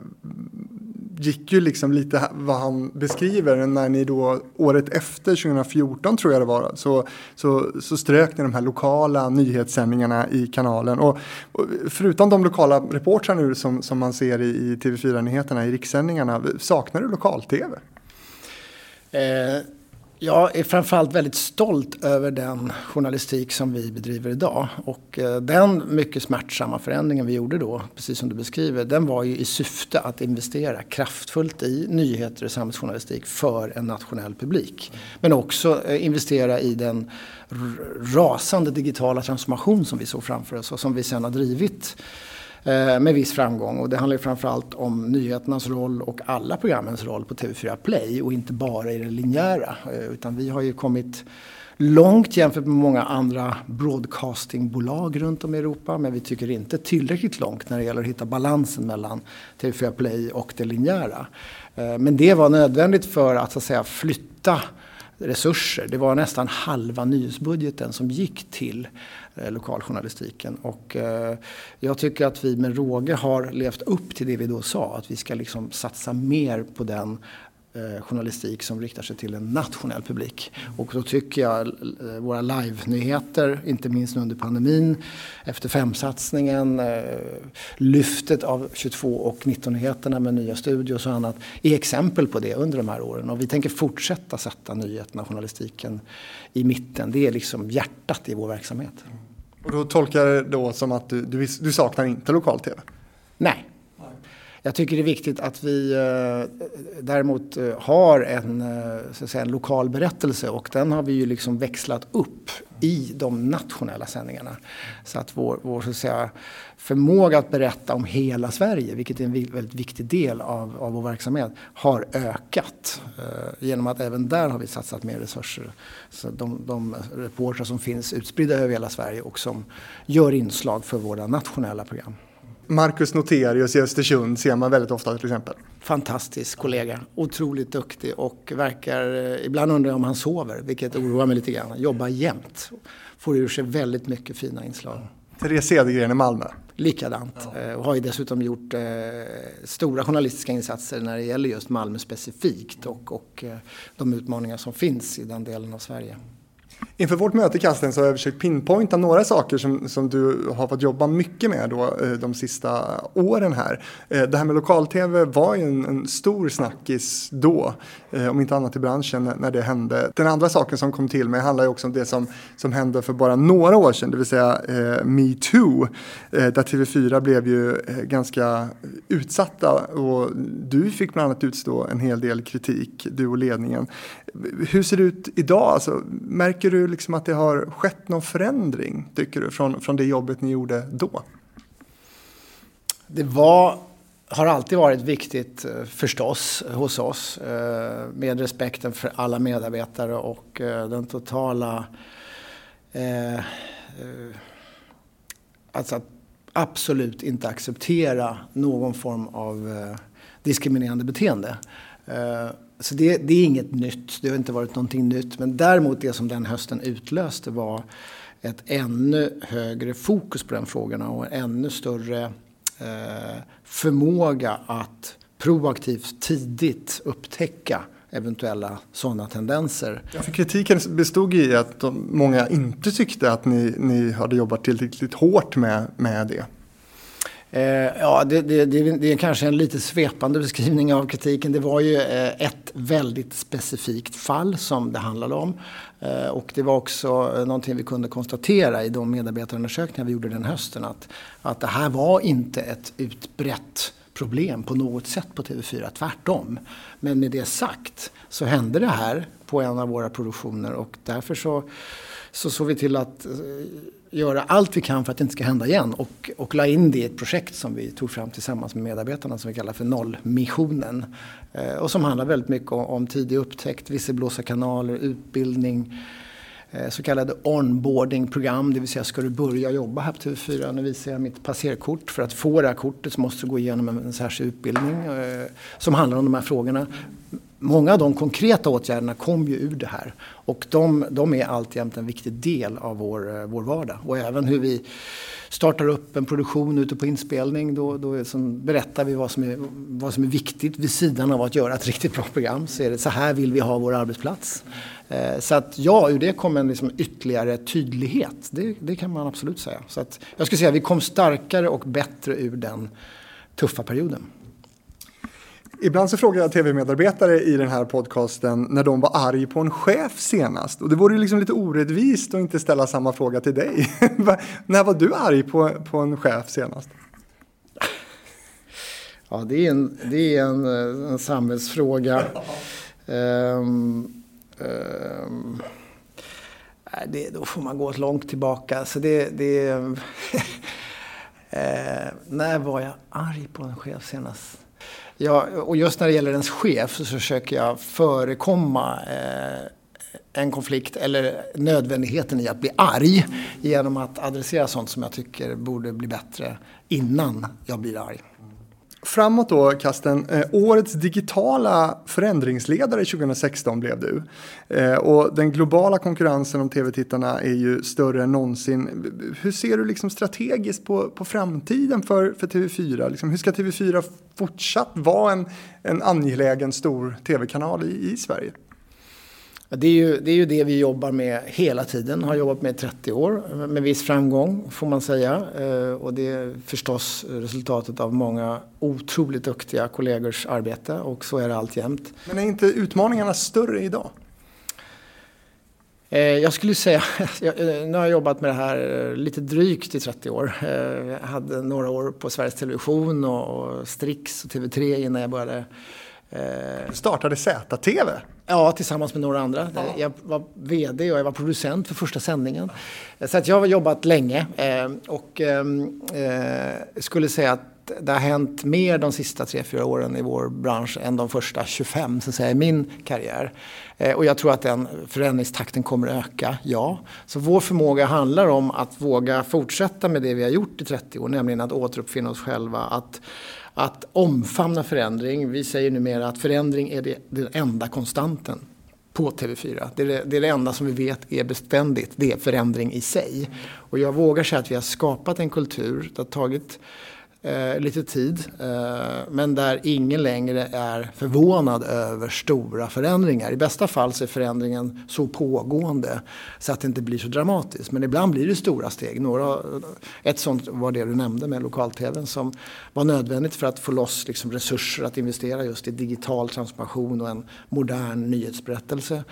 gick ju liksom lite vad han beskriver när ni då året efter 2014 tror jag det var så, så, så strök ni de här lokala nyhetssändningarna i kanalen och, och förutom de lokala reportrarna nu som, som man ser i, i TV4-nyheterna i rikssändningarna saknar du lokal-TV? Eh jag är framförallt väldigt stolt över den journalistik som vi bedriver idag. Och eh, den mycket smärtsamma förändringen vi gjorde då, precis som du beskriver, den var ju i syfte att investera kraftfullt i nyheter och samhällsjournalistik för en nationell publik. Men också eh, investera i den rasande digitala transformation som vi såg framför oss och som vi sedan har drivit Eh, med viss framgång. Och det handlar framförallt om nyheternas roll och alla programmens roll på TV4 Play och inte bara i det linjära. Eh, utan vi har ju kommit långt jämfört med många andra broadcastingbolag runt om i Europa. Men vi tycker inte tillräckligt långt när det gäller att hitta balansen mellan TV4 Play och det linjära. Eh, men det var nödvändigt för att, så att säga, flytta resurser. Det var nästan halva nyhetsbudgeten som gick till Eh, lokaljournalistiken. Och eh, jag tycker att vi med råge har levt upp till det vi då sa. Att vi ska liksom satsa mer på den eh, journalistik som riktar sig till en nationell publik. Och då tycker jag våra live-nyheter, inte minst under pandemin, efter femsatsningen, lyftet av 22 och 19-nyheterna med nya studios och annat, är exempel på det under de här åren. Och vi tänker fortsätta sätta nyheterna och journalistiken i mitten. Det är liksom hjärtat i vår verksamhet. Och då tolkar jag det då som att du, du, du saknar inte lokal-tv? Nej. Jag tycker det är viktigt att vi eh, däremot eh, har en, eh, så att säga, en lokal berättelse och den har vi ju liksom växlat upp i de nationella sändningarna. Så att vår, vår så att säga, förmåga att berätta om hela Sverige, vilket är en väldigt viktig del av, av vår verksamhet, har ökat. Eh, genom att även där har vi satsat mer resurser. Så de, de reportrar som finns utspridda över hela Sverige och som gör inslag för våra nationella program. Marcus Noterius i Östersund ser man väldigt ofta till exempel. Fantastisk kollega, otroligt duktig och verkar, eh, ibland undrar jag om han sover, vilket oroar mig lite grann. Jobbar jämt, får ur sig väldigt mycket fina inslag. Therese Cedergren i Malmö. Likadant. Ja. Eh, och har ju dessutom gjort eh, stora journalistiska insatser när det gäller just Malmö specifikt och, och eh, de utmaningar som finns i den delen av Sverige. Inför vårt möte Kasten så har jag försökt pinpointa några saker som, som du har fått jobba mycket med då, eh, de sista åren här. Eh, det här med lokal-tv var ju en, en, stor snackis då, eh, om inte annat i branschen när det hände. Den andra saken som kom till mig handlar ju också om det som, som hände för bara några år sedan, det vill säga eh, metoo, där TV4 blev ju ganska utsatta och du fick bland annat utstå en hel del kritik, du och ledningen. Hur ser det ut idag? Alltså, märker du liksom att det har skett någon förändring, tycker du, från, från det jobbet ni gjorde då? Det var, har alltid varit viktigt eh, förstås eh, hos oss eh, med respekten för alla medarbetare och den totala Alltså att absolut inte acceptera någon form av diskriminerande beteende. Så det, det, är inget nytt, det har inte varit någonting nytt. Men däremot det som den hösten utlöste var ett ännu högre fokus på den frågan och en ännu större eh, förmåga att proaktivt tidigt upptäcka eventuella sådana tendenser. Ja, för kritiken bestod i att de, många inte tyckte att ni, ni hade jobbat tillräckligt hårt med, med det. Eh, ja, det, det, det, det, är kanske en lite svepande beskrivning av kritiken. Det var ju eh, ett väldigt specifikt fall som det handlade om. Eh, och det var också eh, någonting vi kunde konstatera i de medarbetarundersökningar vi gjorde den hösten. Att, att det här var inte ett utbrett problem på något sätt på TV4, tvärtom. Men med det sagt så hände det här på en av våra produktioner och därför så, så såg vi till att eh, göra allt vi kan för att det inte ska hända igen och, och la in det i ett projekt som vi tog fram tillsammans med medarbetarna som vi kallar för Nollmissionen. Eh, och som handlar väldigt mycket om, om tidig upptäckt, visselblåsarkanaler, utbildning, eh, så kallade onboardingprogram, det vill säga ska du börja jobba här på TV4, nu visar jag mitt passerkort. För att få det här kortet så måste du gå igenom en, en särskild utbildning eh, som handlar om de här frågorna många av de konkreta åtgärderna kom ju ur det här. Och de, de är alltjämt en viktig del av vår, eh, vår vardag. Och även hur vi startar upp en produktion ute på inspelning. Då, då som berättar vi vad som, är, vad som är viktigt vid sidan av att göra ett riktigt bra program. Så är det så här vill vi ha vår arbetsplats. Eh, så att ja, ur det kom en liksom ytterligare tydlighet. Det, det kan man absolut säga. Så att jag skulle säga att vi kom starkare och bättre ur den tuffa perioden. Ibland så frågar jag tv-medarbetare i den här podcasten när de var arg på en chef senast. Och det vore ju liksom lite orättvist att inte ställa samma fråga till dig. när var du arg på, på en chef senast? Ja, det är en, det är en, eh, en samhällsfråga. Um, um, det, då får man gå långt tillbaka. Så det, det, uh, när var jag arg på en chef senast? Ja, och just när det gäller ens chef så försöker jag förekomma eh, en konflikt eller nödvändigheten i att bli arg genom att adressera sånt som jag tycker borde bli bättre innan jag blir arg. Framåt då, Kasten. Eh, årets digitala förändringsledare 2016 blev du. Eh, och den globala konkurrensen om tv-tittarna är ju större än någonsin. Hur ser du liksom strategiskt på, på framtiden för, för TV4? Liksom, hur ska TV4 fortsatt vara en, en angelägen stor tv-kanal i, i Sverige? Det är, ju, det är ju det vi jobbar med hela tiden, har jobbat med i 30 år med viss framgång får man säga. Eh, och det är förstås resultatet av många otroligt duktiga kollegors arbete och så är det alltjämt. Men är inte utmaningarna större idag? Eh, jag skulle säga, nu har jag jobbat med det här lite drygt i 30 år. Jag hade några år på Sveriges Television och Strix och TV3 innan jag började Eh, startade ZTV? Ja, tillsammans med några andra. Ja. Jag var VD och jag var producent för första sändningen. Så att jag har jobbat länge eh, och ehm, eh, skulle säga att det har hänt mer de sista tre fyra åren i vår bransch än de första 25 så att säga, i min karriär. Eh, och jag tror att den förändringstakten kommer att öka, ja. Så vår förmåga handlar om att våga fortsätta med det vi har gjort i 30 år, nämligen att återuppfinna oss själva, att att omfamna förändring. Vi säger numera att förändring är det, den enda konstanten på TV4. Det är det, det är det, enda som vi vet är beständigt. Det är förändring i sig. Och jag vågar säga att vi har skapat en kultur. Det har tagit eh, lite tid. Eh, men där ingen längre är förvånad över stora förändringar. I bästa fall så är förändringen så pågående så att det inte blir så dramatiskt. Men ibland blir det stora steg. Några, ett sånt var det du nämnde med lokal-tvn som var nödvändigt för att få loss liksom, resurser att investera just i digital transformation och en modern nyhetsberättelse.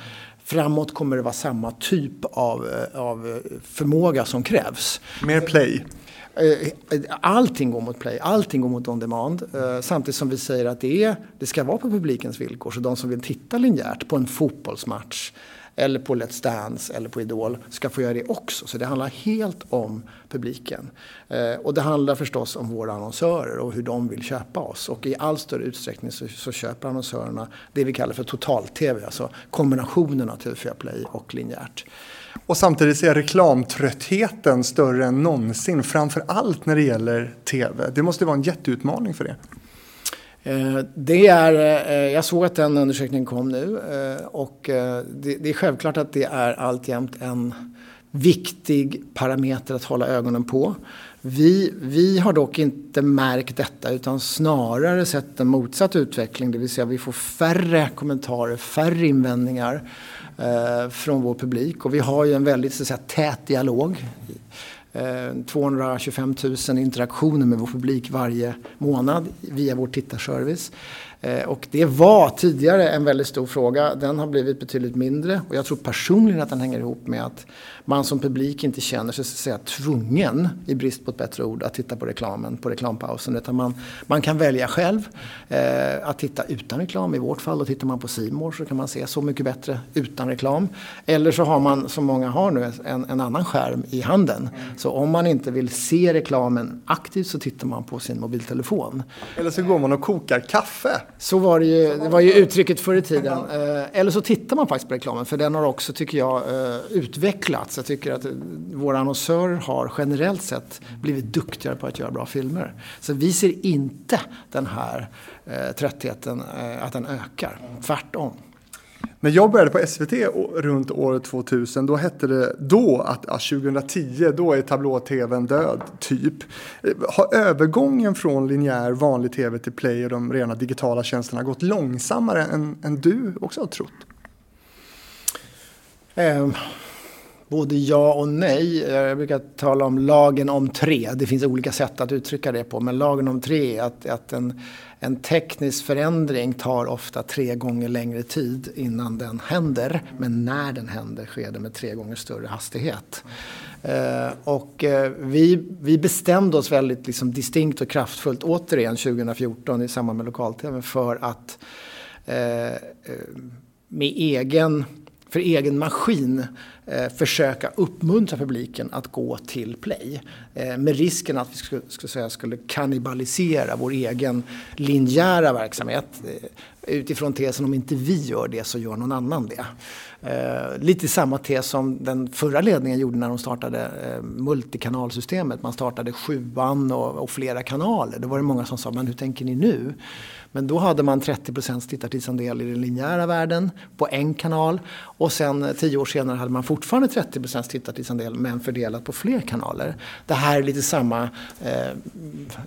Framåt kommer det vara samma typ av, eh, av eh, förmåga som krävs. Mer play? Eh, allting går mot play, allting går mot on demand. Eh, samtidigt som vi säger att det, är, det ska vara på publikens villkor. Så de som vill titta linjärt på en fotbollsmatch eller på Let's Dance eller på Idol ska få göra det också. Så det handlar helt om publiken. Eh, och det handlar förstås om våra annonsörer och hur de vill köpa oss. Och i allt större utsträckning så, så köper annonsörerna det vi kallar för total-tv, alltså kombinationen av TV4 Play och linjärt. Och samtidigt är reklamtröttheten större än någonsin, framför allt när det gäller tv. Det måste vara en jätteutmaning för er. Eh, det är, eh, jag såg att den undersökningen kom nu eh, och det är självklart att det är alltjämt en viktig parameter att hålla ögonen på. Vi, vi har dock inte märkt detta utan snarare sett en motsatt utveckling. Det vill säga vi får färre kommentarer, färre invändningar eh, från vår publik. Och vi har ju en väldigt så att säga, tät dialog. Eh, 225 000 interaktioner med vår publik varje månad via vår tittarservice. Eh, och det var tidigare en väldigt stor fråga. Den har blivit betydligt mindre. Och jag tror personligen att den hänger ihop med att man som publik inte känner sig så att säga, tvungen, i brist på ett bättre ord, att titta på reklamen, på reklampausen. Utan man, man kan välja själv eh, att titta utan reklam. I vårt fall, då tittar man på Simor så kan man se Så mycket bättre utan reklam. Eller så har man, som många har nu, en, en annan skärm i handen. Så om man inte vill se reklamen aktivt så tittar man på sin mobiltelefon. Eller så går man och kokar kaffe. Så var det ju, det var ju uttrycket förr i tiden. Eh, eller så tittar man faktiskt på reklamen för den har också, tycker jag, eh, utvecklats. Jag tycker att våra annonsörer har generellt sett blivit duktigare på att göra bra filmer. Så vi ser inte den här eh, tröttheten, att den ökar. Tvärtom. När jag började på SVT runt år 2000 då hette det då att ja, 2010 då är tablå-tvn död, typ. Har övergången från linjär vanlig tv till play och de rena digitala tjänsterna gått långsammare än, än du också har trott? Um. Både ja och nej. Eh, jag brukar tala om lagen om tre. Det finns olika sätt att uttrycka det på. Men lagen om tre är att, att en, en teknisk förändring tar ofta tre gånger längre tid innan den händer. Men när den händer sker det med tre gånger större hastighet. Eh, och eh, vi, vi bestämde oss väldigt liksom, distinkt och kraftfullt återigen 2014 i samband med lokal-tv för att eh, eh med egen för egen maskin eh, försöka uppmuntra publiken att gå till play. Eh, med risken att vi skulle, skulle, säga, skulle kannibalisera vår egen linjära verksamhet. Eh, utifrån tesen om inte vi gör det så gör någon annan det. Eh, lite samma tes som den förra ledningen gjorde när de startade eh, multikanalsystemet. Man startade sjuan och, och flera kanaler. Då var det många som sa, men hur tänker ni nu? Men då hade man 30% tittartidsandel i den linjära världen på en kanal. Och sen eh, tio år senare hade man fortfarande 30% tittartidsandel men fördelat på fler kanaler. Det här är lite samma eh,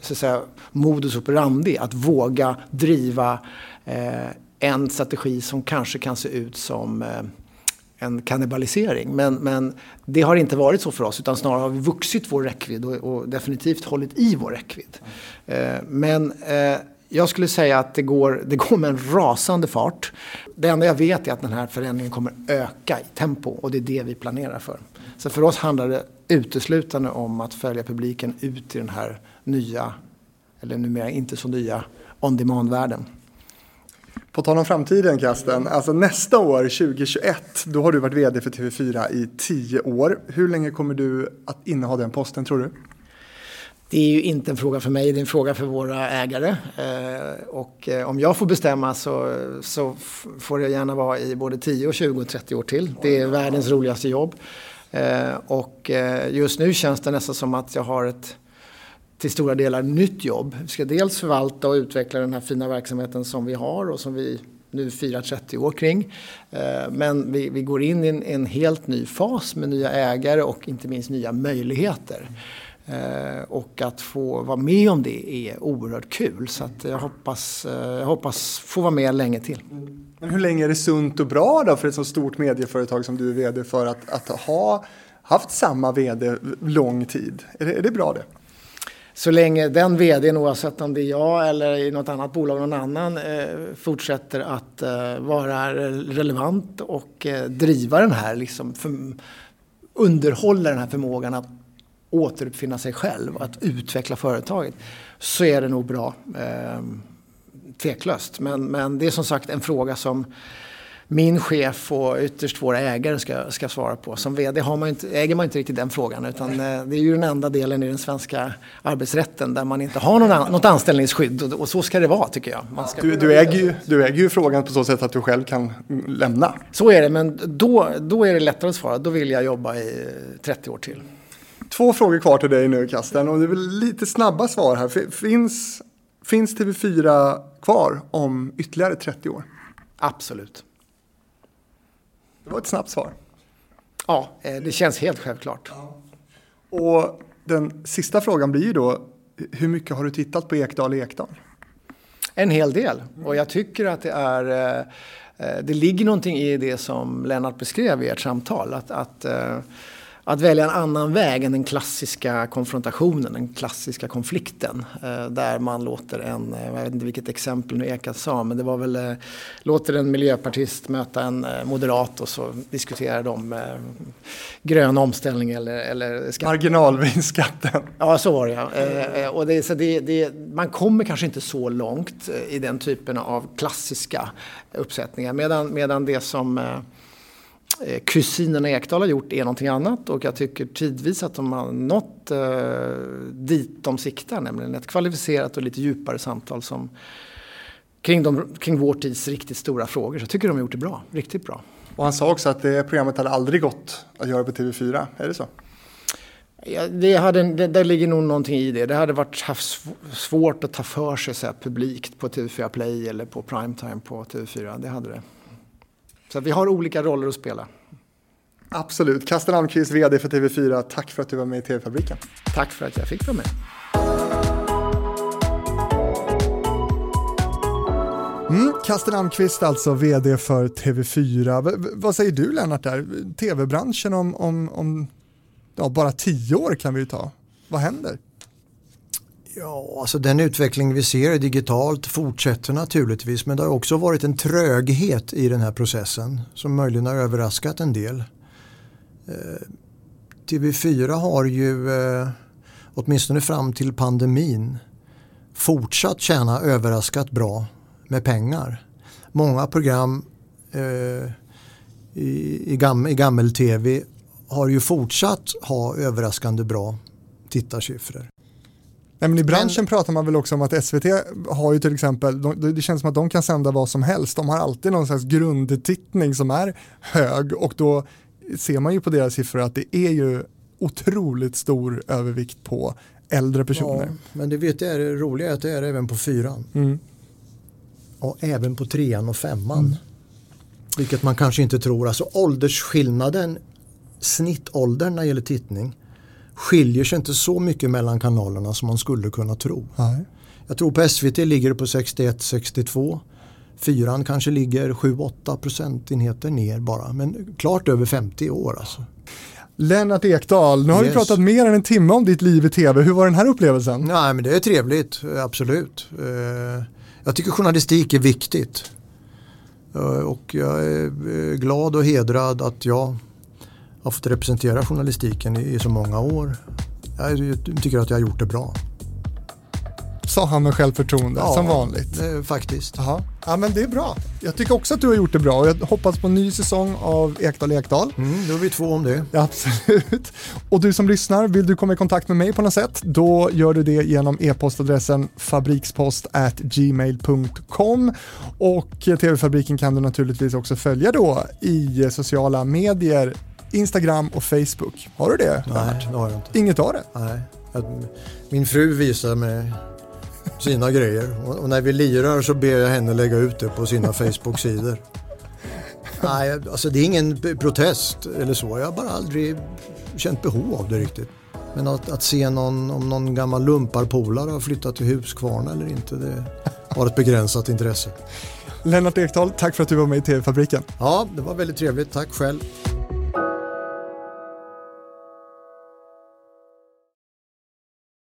så att säga, modus operandi, att våga driva eh, en strategi som kanske kan se ut som eh, en kannibalisering. Men, men det har inte varit så för oss utan snarare har vi vuxit vår räckvidd och, och definitivt hållit i vår räckvidd. Eh, men eh, jag skulle säga att det går, det går med en rasande fart. Det enda jag vet är att den här förändringen kommer öka i tempo och det är det vi planerar för. Så för oss handlar det uteslutande om att följa publiken ut i den här nya, eller numera inte så nya, on-demand-världen. På tal om framtiden Kasten, alltså nästa år 2021, då har du varit vd för TV4 i tio år. Hur länge kommer du att inneha den posten tror du? Det är ju inte en fråga för mig, det är en fråga för våra ägare. Eh, och eh, om jag får bestämma så, så får det gärna vara i både 10, 20 och 30 år till. Det är världens roligaste jobb. Eh, och just nu känns det nästan som att jag har ett till stora delar nytt jobb. Vi ska dels förvalta och utveckla den här fina verksamheten som vi har och som vi nu firar 30 år kring. Men vi, vi går in i en, en, helt ny fas med nya ägare och inte minst nya möjligheter. Eh, och att få vara med om det är oerhört kul. Så att jag, hoppas, eh, jag hoppas få vara med länge till. Men hur länge är det sunt och bra då för ett så stort medieföretag som du är vd för att, att ha haft samma vd lång tid? Är det, är det bra det? så länge den vdn, oavsett om det är jag eller i något annat bolag någon annan, eh, fortsätter att vara relevant och driva den här, liksom, för, underhålla den här förmågan att återuppfinna sig själv, att utveckla företaget, så är det nog bra. Eh, tveklöst. Men, men det är som sagt en fråga som min chef och ytterst våra ägare ska, ska svara på. Som vd har man inte, äger man inte riktigt den frågan utan eh, det är ju den enda delen i den svenska arbetsrätten där man inte har någon, något anställningsskydd och, och så ska det vara tycker jag. Du, du, äger ju, du äger ju frågan på så sätt att du själv kan lämna. Så är det men då, då är det lättare att svara. Då vill jag jobba i 30 år till. Två frågor kvar till dig nu Kasten och det är väl lite snabba svar här. Finns, finns TV4 kvar om ytterligare 30 år? Absolut. Det var ett snabbt svar. Ja, eh, det känns helt självklart. Ja. Och den sista frågan blir ju då, hur mycket har du tittat på Ekdal Ekdal? En hel del. Och jag tycker att det är eh, eh, det ligger någonting i det som Lennart beskrev i ert samtal. Att, att att välja en annan väg än den klassiska konfrontationen, den klassiska konflikten. Eh, där man låter en, eh, jag vet inte vilket exempel nu Eka sa, men det var väl, eh, låter en miljöpartist möta en moderat och så diskuterar de grön omställning eller, eller skatt. Marginalvinstskatten. Ja, så var det ja. Och det, så det, det, man kommer kanske inte så långt i den typen av klassiska uppsättningar. Medan, medan det som kusinerna Ekdal har gjort är någonting annat och jag tycker tidvis att de har nått eh, dit de siktar, nämligen ett kvalificerat och lite djupare samtal som kring, de, kring vår tids riktigt stora frågor. Så jag tycker de har gjort det bra, riktigt bra. Och han sa också att det programmet hade aldrig gått att göra på TV4, är det så? Ja, det, hade, det, det ligger nog någonting i det. Det hade varit haft svårt att ta för sig så här, publikt på TV4 Play eller på primetime på TV4. Det hade det. Så vi har olika roller att spela. Absolut. Kasten Almqvist, VD för TV4. Tack för att du var med i TV-fabriken. Tack för att jag fick vara med. Mm, Kasten Almqvist alltså, vd för TV4. V vad säger du Lennart där? TV-branschen om, om, om ja, bara tio år kan vi ju ta. Vad händer? Ja, alltså den utveckling vi ser digitalt fortsätter naturligtvis men det har också varit en tröghet i den här processen som möjligen har överraskat en del. Eh, TV4 har ju eh, åtminstone fram till pandemin fortsatt tjäna överraskat bra med pengar. Många program eh, i, i, gam, i gammel-tv har ju fortsatt ha överraskande bra tittarsiffror. Nej, men I branschen men, pratar man väl också om att SVT har ju till exempel, de, det känns som att de kan sända vad som helst. De har alltid någon slags grundtittning som är hög och då ser man ju på deras siffror att det är ju otroligt stor övervikt på äldre personer. Ja, men det vet jag är det roliga att det är även på fyran. Mm. Och även på trean och femman. Mm. Vilket man kanske inte tror. Alltså åldersskillnaden, snittåldern när det gäller tittning skiljer sig inte så mycket mellan kanalerna som man skulle kunna tro. Nej. Jag tror på SVT ligger det på 61-62. Fyran kanske ligger 7-8 procentenheter ner bara, men klart över 50 år alltså. Lennart Ekdal, nu har yes. vi pratat mer än en timme om ditt liv i tv. Hur var den här upplevelsen? Nej, men det är trevligt, absolut. Eh, jag tycker journalistik är viktigt. Eh, och jag är eh, glad och hedrad att jag har fått representera journalistiken i, i så många år. Jag tycker att jag har gjort det bra. Sa han med självförtroende, ja, som vanligt. Det, faktiskt. Aha. Ja, men det är bra. Jag tycker också att du har gjort det bra och jag hoppas på en ny säsong av Ekdal Ekdal. Mm, då är vi två om det. Ja, absolut. Och du som lyssnar, vill du komma i kontakt med mig på något sätt, då gör du det genom e-postadressen fabrikspost@gmail.com och TV-fabriken kan du naturligtvis också följa då i sociala medier Instagram och Facebook. Har du det? Nej, det har jag inte. Inget av det? Nej. Min fru visar mig sina grejer och när vi lirar så ber jag henne lägga ut det på sina Facebook-sidor. Nej, alltså det är ingen protest eller så. Jag har bara aldrig känt behov av det riktigt. Men att, att se någon, om någon gammal lumparpolare har flyttat till Huskvarna eller inte, det har ett begränsat intresse. Lennart Ekdal, tack för att du var med i TV-fabriken. Ja, det var väldigt trevligt. Tack själv.